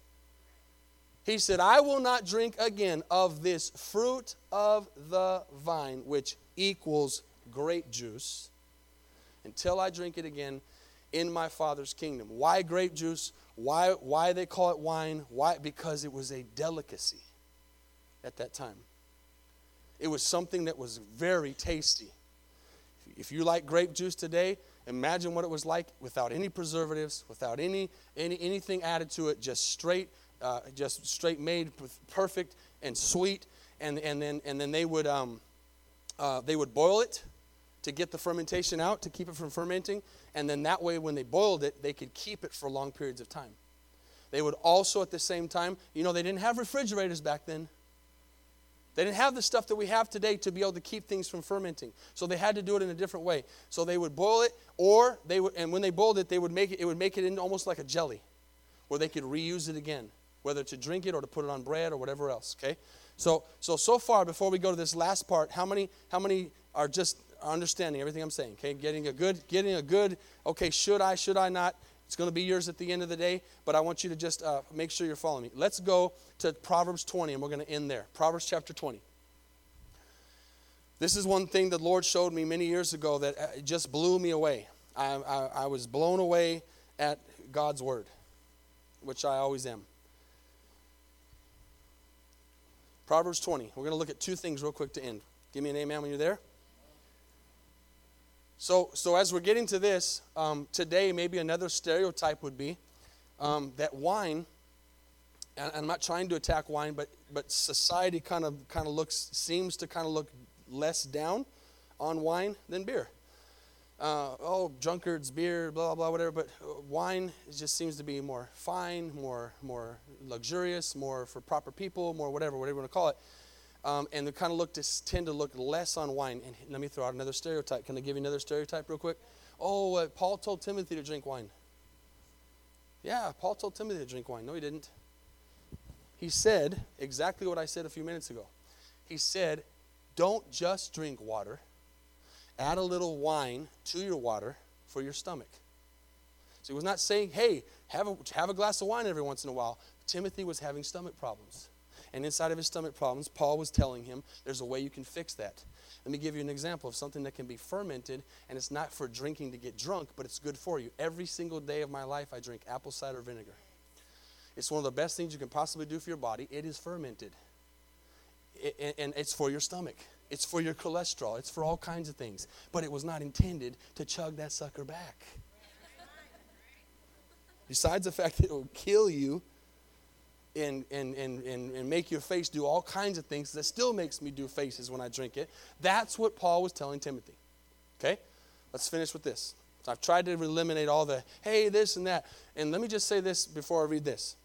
He said, I will not drink again of this fruit of the vine, which equals grape juice, until I drink it again in my Father's kingdom. Why grape juice? Why, why they call it wine? Why? Because it was a delicacy at that time. It was something that was very tasty. If you like grape juice today, imagine what it was like without any preservatives, without any, any anything added to it, just straight, uh, just straight made, perfect and sweet. And, and then and then they would um, uh, they would boil it to get the fermentation out to keep it from fermenting, and then that way when they boiled it, they could keep it for long periods of time. They would also at the same time, you know, they didn't have refrigerators back then. They didn't have the stuff that we have today to be able to keep things from fermenting. So they had to do it in a different way. So they would boil it, or they would, and when they boiled it, they would make it, it would make it into almost like a jelly. where they could reuse it again, whether to drink it or to put it on bread or whatever else. Okay, so so so far before we go to this last part, how many how many are just understanding everything I'm saying? Okay, getting a good getting a good. Okay, should I should I not? It's going to be yours at the end of the day, but I want you to just uh, make sure you're following me. Let's go to Proverbs 20, and we're going to end there. Proverbs chapter 20. This is one thing the Lord showed me many years ago that uh, just blew me away. I, I, I was blown away at God's word, which I always am. Proverbs 20. We're going to look at two things real quick to end. Give me an amen when you're there. So, so as we're getting to this, um, today maybe another stereotype would be um, that wine, and I'm not trying to attack wine, but, but society kind of, kind of looks, seems to kind of look less down on wine than beer. Uh, oh, drunkards, beer, blah, blah, blah, whatever, but wine just seems to be more fine, more, more luxurious, more for proper people, more whatever, whatever you want to call it. Um, and they kind of look to tend to look less on wine. And let me throw out another stereotype. Can I give you another stereotype real quick? Oh, uh, Paul told Timothy to drink wine. Yeah, Paul told Timothy to drink wine. No, he didn't. He said exactly what I said a few minutes ago. He said, don't just drink water, add a little wine to your water for your stomach. So he was not saying, hey, have a, have a glass of wine every once in a while. Timothy was having stomach problems. And inside of his stomach problems, Paul was telling him there's a way you can fix that. Let me give you an example of something that can be fermented, and it's not for drinking to get drunk, but it's good for you. Every single day of my life, I drink apple cider vinegar. It's one of the best things you can possibly do for your body. It is fermented, it, and it's for your stomach. It's for your cholesterol. It's for all kinds of things. But it was not intended to chug that sucker back. Besides the fact that it will kill you, and, and, and, and, and make your face do all kinds of things that still makes me do faces when I drink it. That's what Paul was telling Timothy. Okay? Let's finish with this. So I've tried to eliminate all the, hey, this and that. And let me just say this before I read this.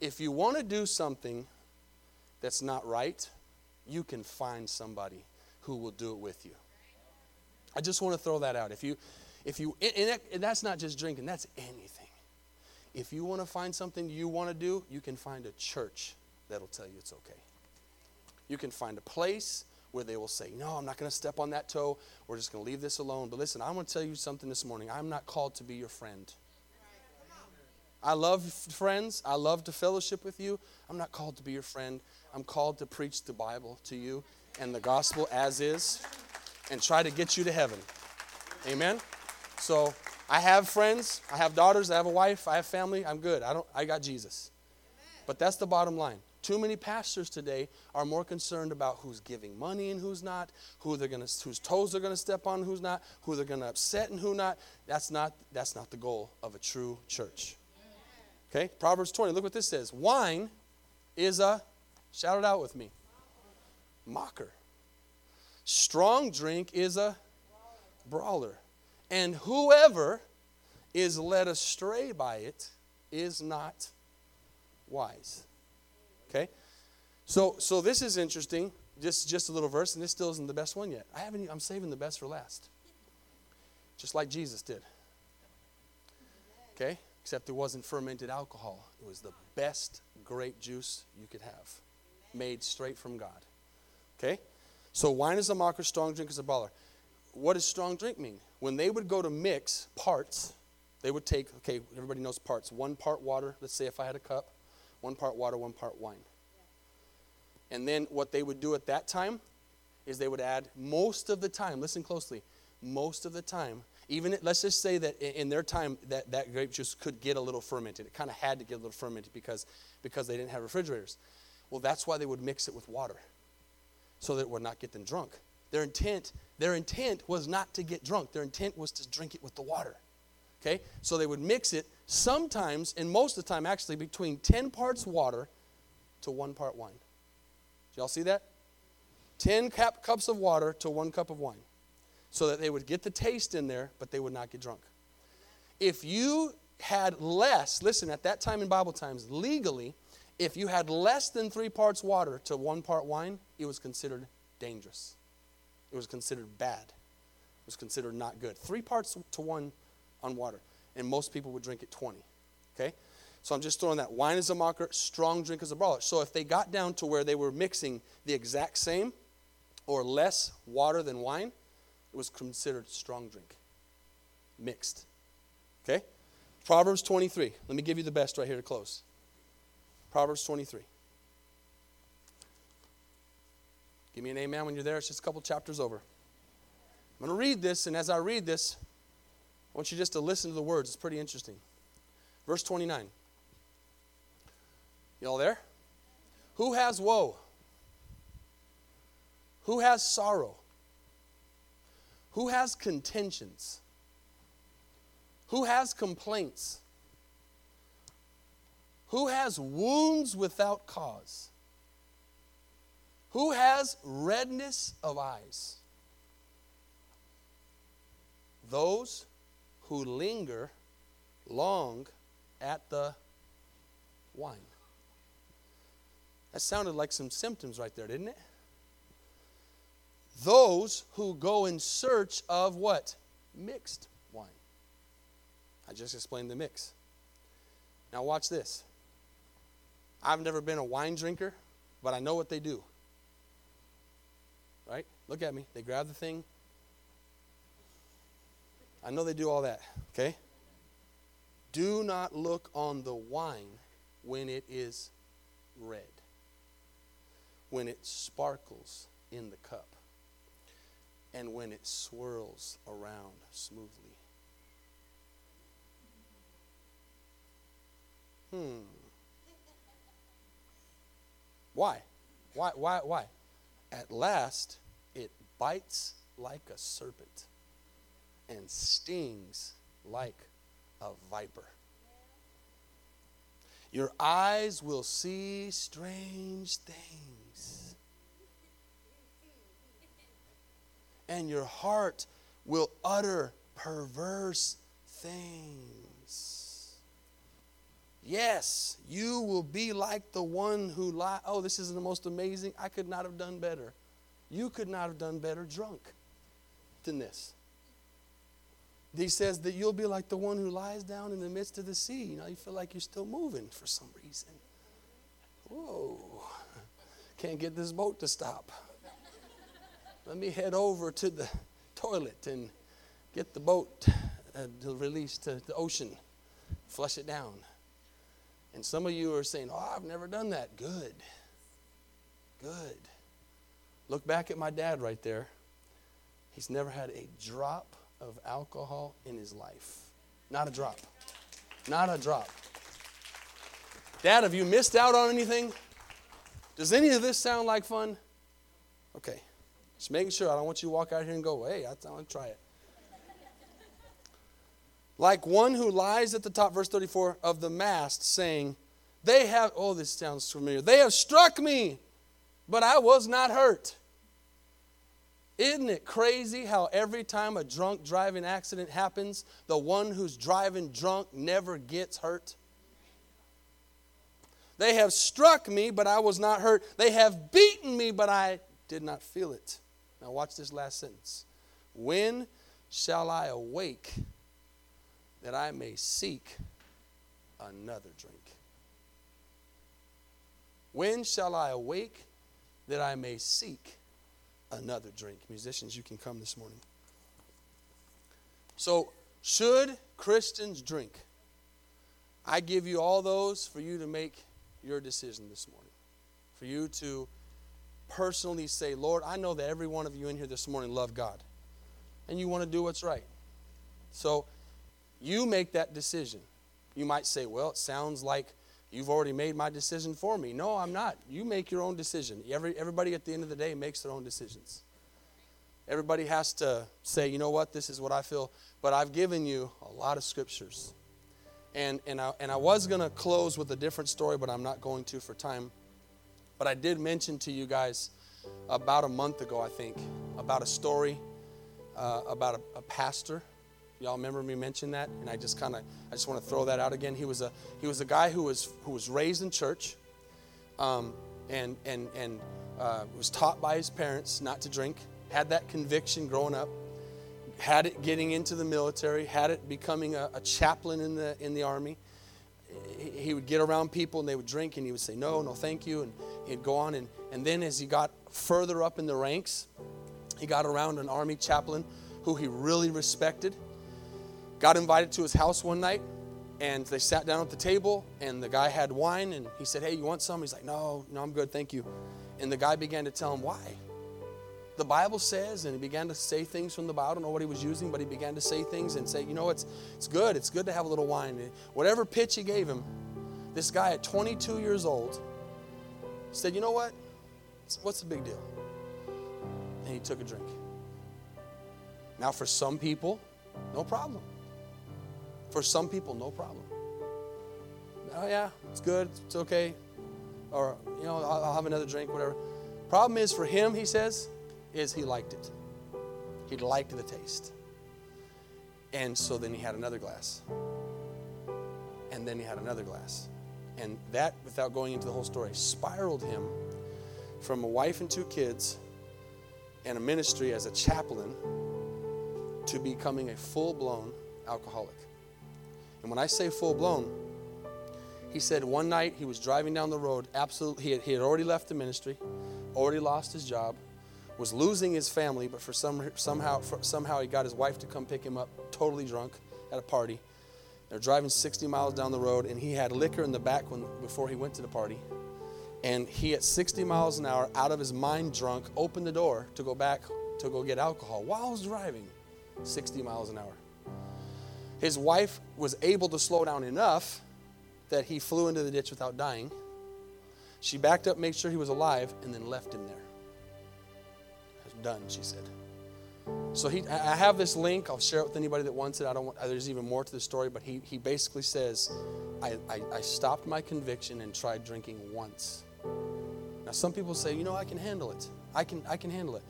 If you want to do something that's not right, you can find somebody who will do it with you. I just want to throw that out. If you, if you, and, and that's not just drinking, that's anything. If you want to find something you want to do, you can find a church that'll tell you it's okay. You can find a place where they will say, No, I'm not going to step on that toe. We're just going to leave this alone. But listen, I want to tell you something this morning. I'm not called to be your friend. I love friends. I love to fellowship with you. I'm not called to be your friend. I'm called to preach the Bible to you and the gospel as is and try to get you to heaven. Amen. So I have friends, I have daughters, I have a wife, I have family. I'm good. I don't I got Jesus. But that's the bottom line. Too many pastors today are more concerned about who's giving money and who's not, who they're gonna, whose toes they're going to step on and who's not, who they're going to upset and who not. That's not that's not the goal of a true church. Okay, Proverbs 20. Look what this says. Wine is a shout it out with me. Mocker. Strong drink is a brawler. And whoever is led astray by it is not wise. Okay? So so this is interesting. Just just a little verse, and this still isn't the best one yet. I haven't I'm saving the best for last. Just like Jesus did. Okay? Except it wasn't fermented alcohol. It was the best grape juice you could have. Made straight from God. Okay? So wine is a mocker, strong drink is a baller. What does strong drink mean? When they would go to mix parts, they would take, okay, everybody knows parts. One part water, let's say if I had a cup, one part water, one part wine. And then what they would do at that time is they would add most of the time, listen closely, most of the time, even let's just say that in their time that, that grape juice could get a little fermented. It kind of had to get a little fermented because, because they didn't have refrigerators. Well, that's why they would mix it with water so that it would not get them drunk. Their intent, their intent was not to get drunk. Their intent was to drink it with the water. Okay? So they would mix it sometimes, and most of the time actually, between 10 parts water to one part wine. Did y'all see that? 10 cap, cups of water to one cup of wine. So that they would get the taste in there, but they would not get drunk. If you had less, listen, at that time in Bible times, legally, if you had less than three parts water to one part wine, it was considered dangerous. It was considered bad. It was considered not good. Three parts to one on water. And most people would drink it 20. Okay? So I'm just throwing that. Wine is a mocker, strong drink is a brawler. So if they got down to where they were mixing the exact same or less water than wine, it was considered strong drink. Mixed. Okay? Proverbs 23. Let me give you the best right here to close. Proverbs 23. Give me an amen when you're there. It's just a couple chapters over. I'm going to read this, and as I read this, I want you just to listen to the words. It's pretty interesting. Verse 29. Y'all there? Who has woe? Who has sorrow? Who has contentions? Who has complaints? Who has wounds without cause? Who has redness of eyes? Those who linger long at the wine. That sounded like some symptoms right there, didn't it? Those who go in search of what? Mixed wine. I just explained the mix. Now, watch this. I've never been a wine drinker, but I know what they do. Look at me. They grab the thing. I know they do all that. Okay? Do not look on the wine when it is red when it sparkles in the cup and when it swirls around smoothly. Hmm. Why? Why? Why? Why? At last, bites like a serpent and stings like a viper. Your eyes will see strange things and your heart will utter perverse things. Yes, you will be like the one who lied. Oh, this is the most amazing. I could not have done better. You could not have done better drunk than this. He says that you'll be like the one who lies down in the midst of the sea. You know, you feel like you're still moving for some reason. Whoa, can't get this boat to stop let me head over to the toilet and get the boat uh, released to the ocean, flush it down. And some of you are saying, Oh, I've never done that. Good. Good. Look back at my dad right there. He's never had a drop of alcohol in his life. Not a drop. Not a drop. Dad, have you missed out on anything? Does any of this sound like fun? Okay. Just making sure. I don't want you to walk out here and go, hey, I want to try it. like one who lies at the top, verse 34, of the mast, saying, They have, oh, this sounds familiar. They have struck me, but I was not hurt. Isn't it crazy how every time a drunk driving accident happens, the one who's driving drunk never gets hurt? They have struck me, but I was not hurt. They have beaten me, but I did not feel it. Now, watch this last sentence. When shall I awake that I may seek another drink? When shall I awake that I may seek another drink? Musicians, you can come this morning. So, should Christians drink? I give you all those for you to make your decision this morning. For you to personally say, Lord, I know that every one of you in here this morning love God and you want to do what's right. So you make that decision. You might say, well, it sounds like you've already made my decision for me. No, I'm not. You make your own decision. Every, everybody at the end of the day makes their own decisions. Everybody has to say, you know what, this is what I feel. But I've given you a lot of scriptures. And, and, I, and I was going to close with a different story, but I'm not going to for time. But I did mention to you guys about a month ago, I think, about a story uh, about a, a pastor. Y'all remember me mention that? And I just kind of, I just want to throw that out again. He was a, he was a guy who was, who was raised in church, um, and and and uh, was taught by his parents not to drink. Had that conviction growing up. Had it getting into the military. Had it becoming a, a chaplain in the in the army he would get around people and they would drink and he would say, No, no, thank you. And he'd go on. And, and then as he got further up in the ranks, he got around an army chaplain who he really respected. Got invited to his house one night and they sat down at the table and the guy had wine and he said, Hey, you want some? He's like, No, no, I'm good, thank you. And the guy began to tell him why. The Bible says, and he began to say things from the Bible. I don't know what he was using, but he began to say things and say, you know, it's, it's good. It's good to have a little wine. Whatever pitch he gave him, this guy at 22 years old said, you know what? What's the big deal? And he took a drink. Now, for some people, no problem. For some people, no problem. Oh, yeah, it's good. It's okay. Or, you know, I'll, I'll have another drink, whatever. Problem is, for him, he says, is he liked it. He liked the taste. And so then he had another glass. And then he had another glass. And that, without going into the whole story, spiraled him from a wife and two kids and a ministry as a chaplain to becoming a full blown alcoholic. And when I say full blown, he said one night he was driving down the road, absolutely, he had, he had already left the ministry, already lost his job, was losing his family, but for some somehow for, somehow he got his wife to come pick him up, totally drunk at a party. They're driving 60 miles down the road, and he had liquor in the back when before he went to the party. And he, at 60 miles an hour, out of his mind drunk, opened the door to go back to go get alcohol while he's driving 60 miles an hour. His wife was able to slow down enough that he flew into the ditch without dying. She backed up, made sure he was alive, and then left him there done, she said. So he, I have this link. I'll share it with anybody that wants it. I don't want, there's even more to the story, but he, he basically says, I, I, I stopped my conviction and tried drinking once. Now, some people say, you know, I can handle it. I can, I can handle it.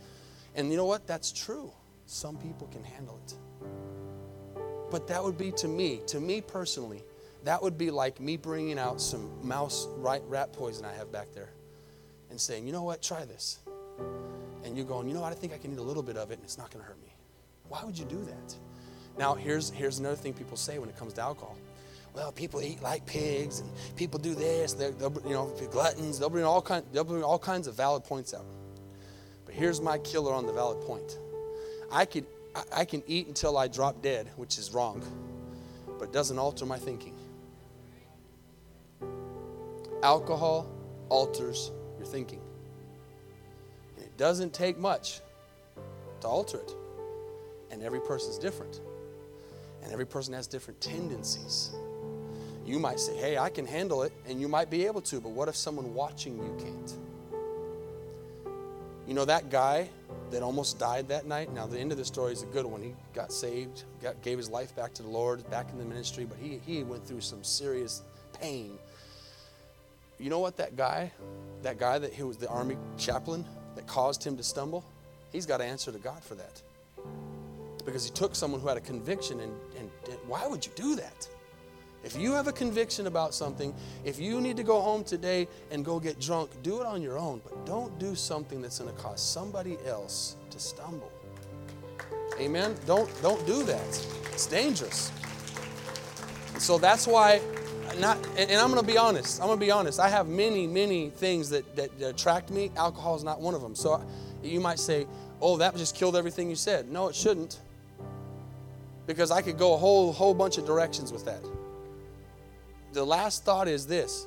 And you know what? That's true. Some people can handle it. But that would be to me, to me personally, that would be like me bringing out some mouse rat poison I have back there and saying, you know what? Try this and you're going, you know what, I think I can eat a little bit of it and it's not going to hurt me. Why would you do that? Now, here's, here's another thing people say when it comes to alcohol. Well, people eat like pigs and people do this. They're, they'll, you know, gluttons. They'll bring, all kind, they'll bring all kinds of valid points out. But here's my killer on the valid point. I, could, I, can eat until I drop dead, which is wrong, but it doesn't alter my thinking. Alcohol alters your thinking. And It doesn't take much to alter it. And every person's different. And every person has different tendencies. You might say, hey, I can handle it, and you might be able to, but what if someone watching you can't? You know, that guy that almost died that night, now the end of the story is a good one. He got saved, got, gave his life back to the Lord, back in the ministry, but he, he went through some serious pain. You know what, that guy, that guy that he was the army chaplain, that caused him to stumble, he's got to answer to God for that. Because he took someone who had a conviction, and, and, and why would you do that? If you have a conviction about something, if you need to go home today and go get drunk, do it on your own, but don't do something that's going to cause somebody else to stumble. Amen. Don't don't do that. It's dangerous. so that's why not, and, and I'm going to be honest. I'm going to be honest. I have many, many things that, that, that attract me. Alcohol is not one of them. So you might say, oh, that just killed everything you said. No, it shouldn't. Because I could go a whole, whole bunch of directions with that. The last thought is this.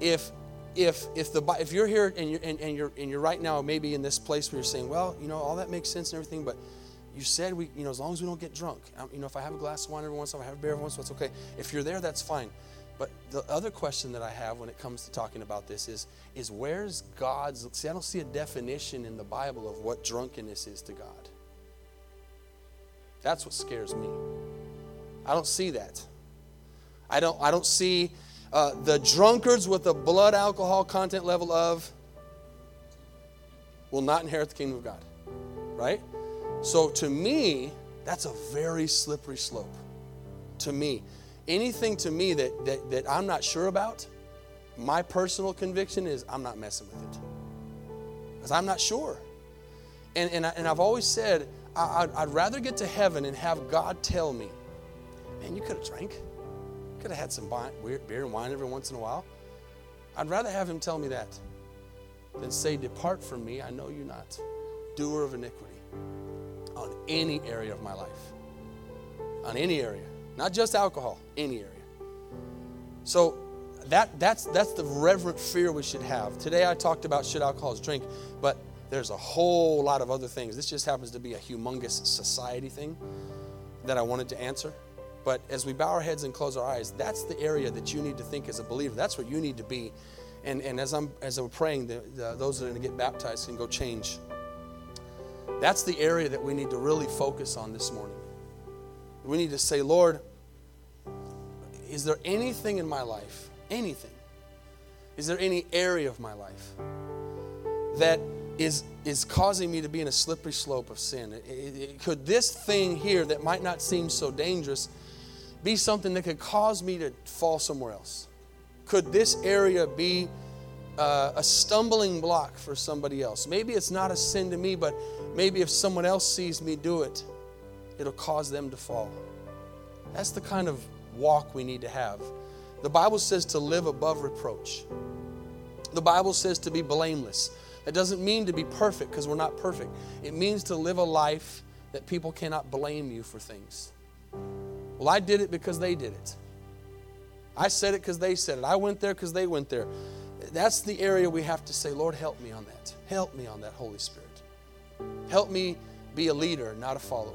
If if if the if you're here and you're and, and, you're and you're right now maybe in this place where you're saying, well, you know, all that makes sense and everything, but you said we, you know, as long as we don't get drunk. Um, you know, if I have a glass of wine every once in a while, I have a beer every once in a while, it's okay. If you're there, that's fine. But the other question that I have when it comes to talking about this is, is where's God's, see, I don't see a definition in the Bible of what drunkenness is to God. That's what scares me. I don't see that. I don't, I don't see uh, the drunkards with the blood alcohol content level of will not inherit the kingdom of God. Right? So to me, that's a very slippery slope. To me, anything to me that, that, that I'm not sure about, my personal conviction is I'm not messing with it. Because I'm not sure. And, and, I, and I've always said, I, would I'd rather get to heaven and have God tell me, man, you could have drank. Could have had some beer and wine every once in a while. I'd rather have him tell me that than say, Depart from me, I know you not, doer of iniquity, on any area of my life. On any area. Not just alcohol, any area. So that, that's, that's the reverent fear we should have. Today I talked about should alcoholics drink, but there's a whole lot of other things. This just happens to be a humongous society thing that I wanted to answer. But as we bow our heads and close our eyes, that's the area that you need to think as a believer. That's what you need to be. And, and as I'm as I'm praying, the, the, those that are going to get baptized can go change. That's the area that we need to really focus on this morning. We need to say, Lord, is there anything in my life, anything? Is there any area of my life that is, is causing me to be in a slippery slope of sin? It, it, it, could this thing here that might not seem so dangerous be something that could cause me to fall somewhere else? Could this area be uh, a stumbling block for somebody else? Maybe it's not a sin to me, but maybe if someone else sees me do it, it'll cause them to fall. That's the kind of walk we need to have. The Bible says to live above reproach. The Bible says to be blameless. That doesn't mean to be perfect because we're not perfect. It means to live a life that people cannot blame you for things. Well, I did it because they did it. I said it because they said it. I went there because they went there. That's the area we have to say, Lord, help me on that. Help me on that, Holy Spirit. Help me be a leader, not a follower.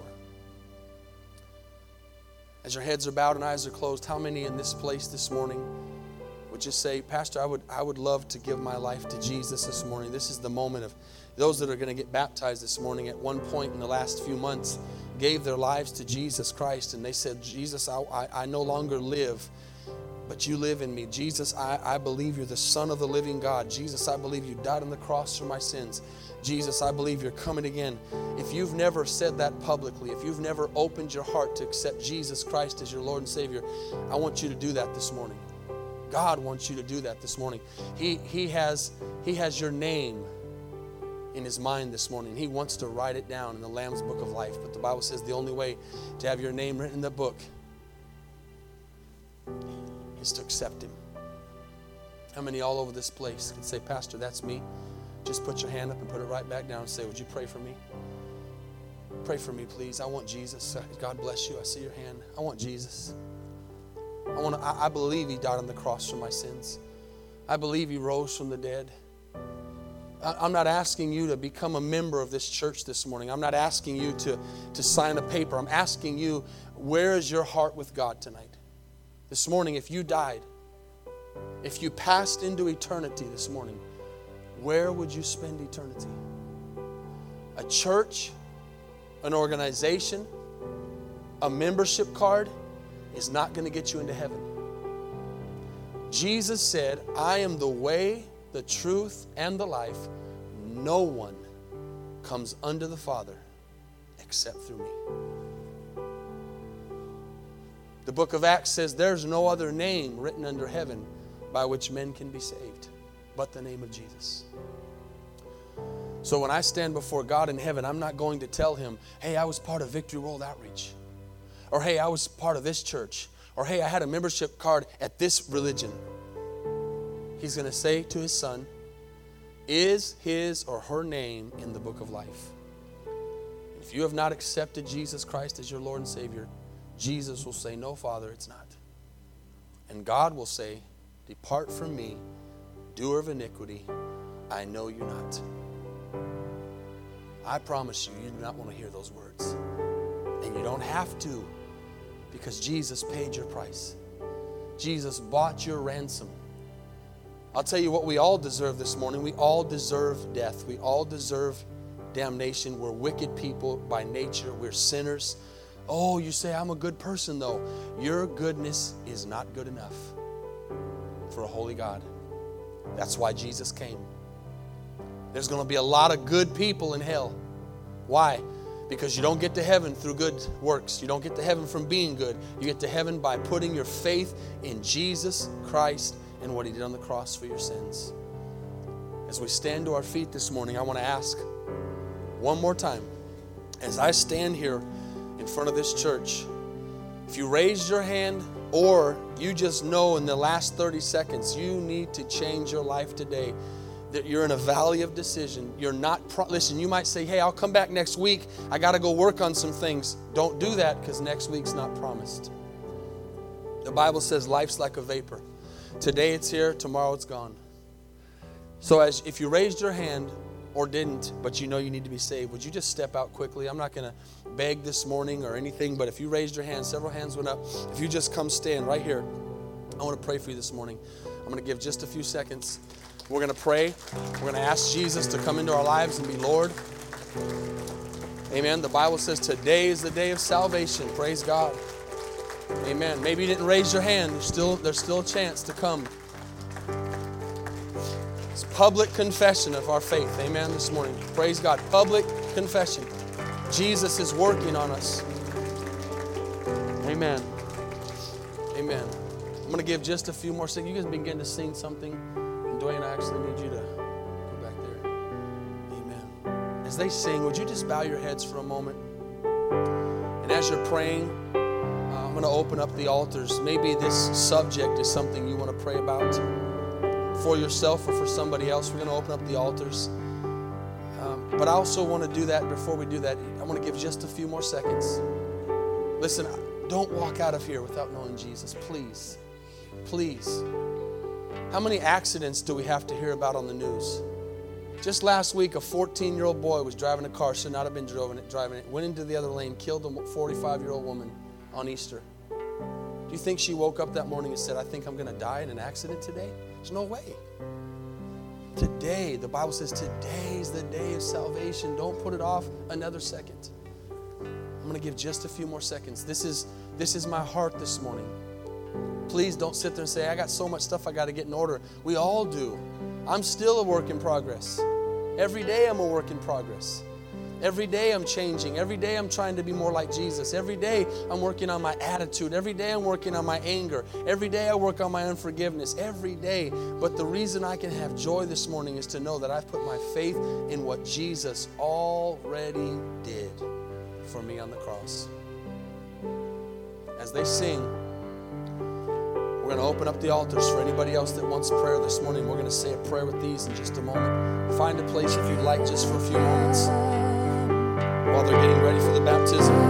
As your heads are bowed and eyes are closed, how many in this place this morning would just say, Pastor, I would, I would love to give my life to Jesus this morning? This is the moment of those that are going to get baptized this morning at one point in the last few months gave their lives to Jesus Christ and they said, Jesus, I, I, I no longer live, but you live in me. Jesus, I, I believe you're the Son of the living God. Jesus, I believe you died on the cross for my sins. Jesus, I believe you're coming again. If you've never said that publicly, if you've never opened your heart to accept Jesus Christ as your Lord and Savior, I want you to do that this morning. God wants you to do that this morning. He, he, has, he has your name in his mind this morning. He wants to write it down in the Lamb's book of life. But the Bible says the only way to have your name written in the book is to accept him. How many all over this place can say, Pastor, that's me? Just put your hand up and put it right back down and say, Would you pray for me? Pray for me, please. I want Jesus. God bless you. I see your hand. I want Jesus. I, want to, I, I believe He died on the cross for my sins. I believe He rose from the dead. I'm not asking you to become a member of this church this morning. I'm not asking you to, to sign a paper. I'm asking you, where is your heart with God tonight? This morning, if you died, if you passed into eternity this morning, where would you spend eternity? A church, an organization, a membership card is not going to get you into heaven. Jesus said, I am the way, the truth, and the life. No one comes under the Father except through me. The book of Acts says there's no other name written under heaven by which men can be saved but the name of Jesus. So when I stand before God in heaven, I'm not going to tell him, hey, I was part of Victory World Outreach, or hey, I was part of this church, or hey, I had a membership card at this religion. He's going to say to his son, Is his or her name in the book of life? If you have not accepted Jesus Christ as your Lord and Savior, Jesus will say, No, Father, it's not. And God will say, Depart from me, doer of iniquity, I know you not. I promise you, you do not want to hear those words. And you don't have to because Jesus paid your price. Jesus bought your ransom. I'll tell you what we all deserve this morning. We all deserve death. We all deserve damnation. We're wicked people by nature. We're sinners. Oh, you say, I'm a good person, though. Your goodness is not good enough for a holy God. That's why Jesus came. There's going to be a lot of good people in hell. Why? Because you don't get to heaven through good works. You don't get to heaven from being good. You get to heaven by putting your faith in Jesus Christ and what He did on the cross for your sins. As we stand to our feet this morning, I want to ask one more time as I stand here in front of this church, if you raised your hand or you just know in the last 30 seconds you need to change your life today, that you're in a valley of decision. You're not, pro- listen, you might say, hey, I'll come back next week. I got to go work on some things. Don't do that because next week's not promised. The Bible says life's like a vapor. Today it's here, tomorrow it's gone. So as if you raised your hand or didn't, but you know you need to be saved, would you just step out quickly? I'm not going to beg this morning or anything, but if you raised your hand, several hands went up. If you just come stand right here, I want to pray for you this morning. I'm going to give just a few seconds. We're going to pray. We're going to ask Jesus to come into our lives and be Lord. Amen. The Bible says today is the day of salvation. Praise God. Amen. Maybe you didn't raise your hand. There's still, there's still a chance to come. It's public confession of our faith. Amen. This morning. Praise God. Public confession. Jesus is working on us. Amen. Amen. I'm going to give just a few more seconds. You guys begin to sing something. And Dwayne, I actually need you to go back there. Amen. As they sing, would you just bow your heads for a moment? And as you're praying, going to open up the altars. Maybe this subject is something you want to pray about for yourself or for somebody else. We're going to open up the altars. Um, but I also want to do that before we do that. I want to give just a few more seconds. Listen, don't walk out of here without knowing Jesus, please. Please. How many accidents do we have to hear about on the news? Just last week, a 14 year old boy was driving a car, should not have been driving it, driving it, went into the other lane, killed a 45 year old woman on Easter. Do you think she woke up that morning and said, I think I'm going to die in an accident today? There's no way. Today, the Bible says, today is the day of salvation. Don't put it off another second. I'm going to give just a few more seconds. This is, this is my heart this morning. Please don't sit there and say, I got so much stuff I got to get in order. We all do. I'm still a work in progress. Every day I'm a work in progress. Every day I'm changing. Every day I'm trying to be more like Jesus. Every day I'm working on my attitude. Every day I'm working on my anger. Every day I work on my unforgiveness. Every day. But the reason I can have joy this morning is to know that I've put my faith in what Jesus already did for me on the cross. As they sing, we're going to open up the altars for anybody else that wants prayer this morning. We're going to say a prayer with these in just a moment. Find a place if you'd like, just for a few moments while they're getting ready for the baptism.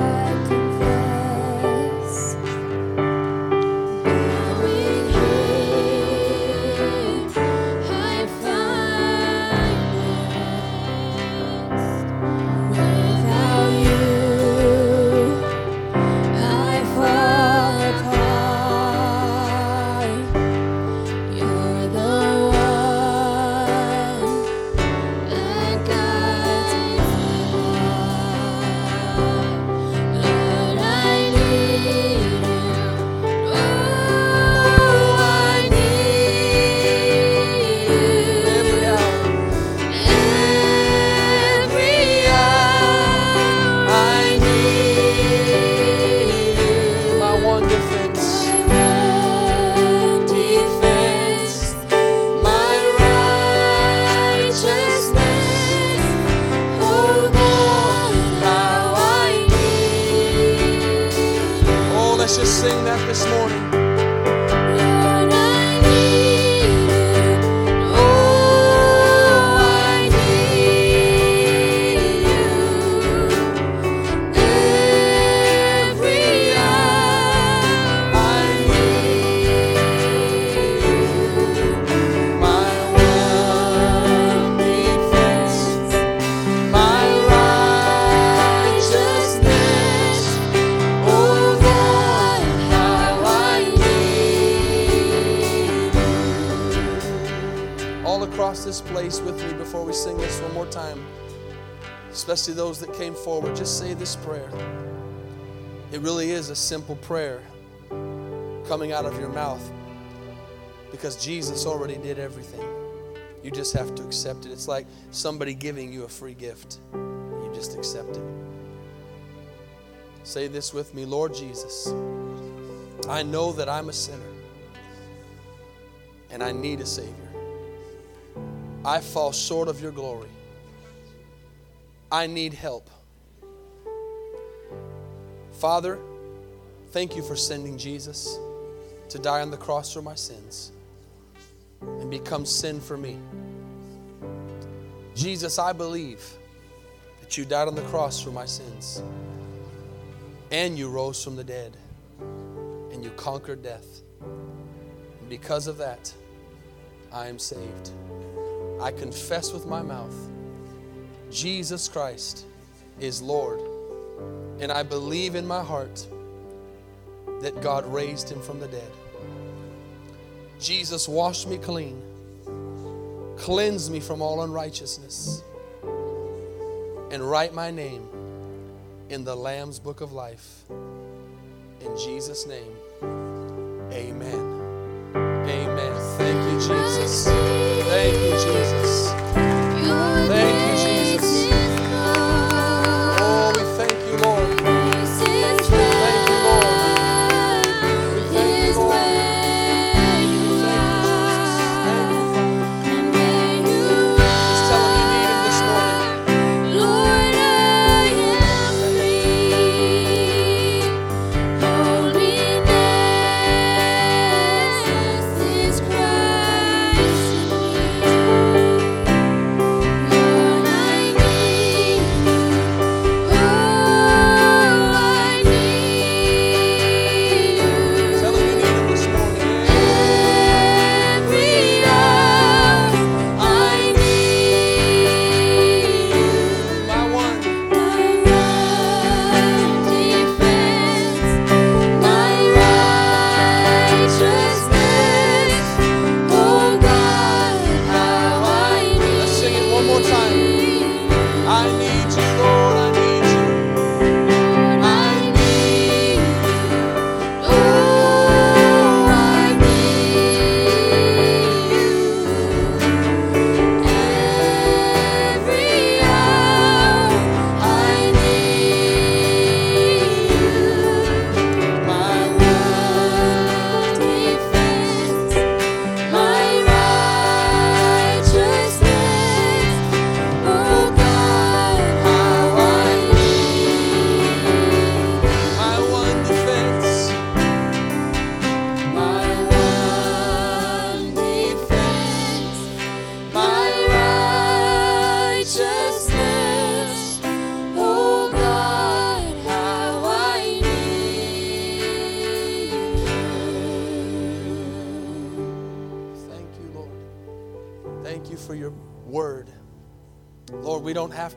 Simple prayer coming out of your mouth because Jesus already did everything. You just have to accept it. It's like somebody giving you a free gift. You just accept it. Say this with me Lord Jesus, I know that I'm a sinner and I need a Savior. I fall short of your glory. I need help. Father, thank you for sending Jesus. to die on the cross for my sins and become sin for me. Jesus, I believe that you died on the cross for my sins and you rose from the dead and you conquered death. And because of that, I am saved. I confess with my mouth Jesus Christ is Lord, and I believe in my heart that God raised him from the dead. Jesus washed me clean, cleanse me from all unrighteousness, and write my name in the Lamb's book of life. In Jesus' name, amen. Amen. Thank you, Jesus. Thank you, Jesus.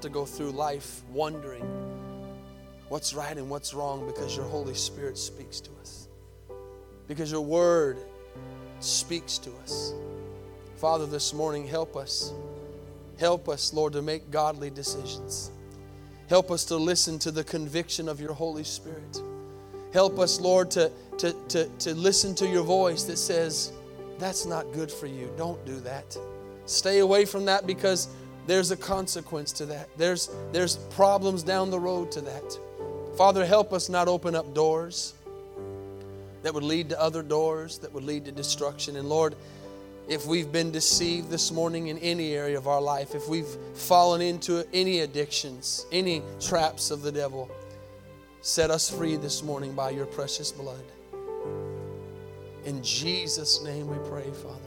To go through life wondering what's right and what's wrong because your Holy Spirit speaks to us. Because your word speaks to us. Father, this morning, help us. Help us, Lord, to make godly decisions. Help us to listen to the conviction of your Holy Spirit. Help us, Lord, to, to, to, to listen to your voice that says, That's not good for you. Don't do that. Stay away from that because there's a consequence to that. There's, there's problems down the road to that. Father, help us not open up doors that would lead to other doors, that would lead to destruction. And Lord, if we've been deceived this morning in any area of our life, if we've fallen into any addictions, any traps of the devil, set us free this morning by your precious blood. In Jesus' name we pray, Father.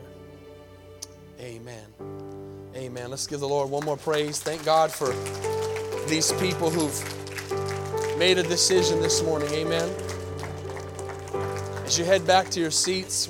Amen. Amen. Let's give the Lord one more praise. Thank God for these people who've made a decision this morning. Amen. As you head back to your seats,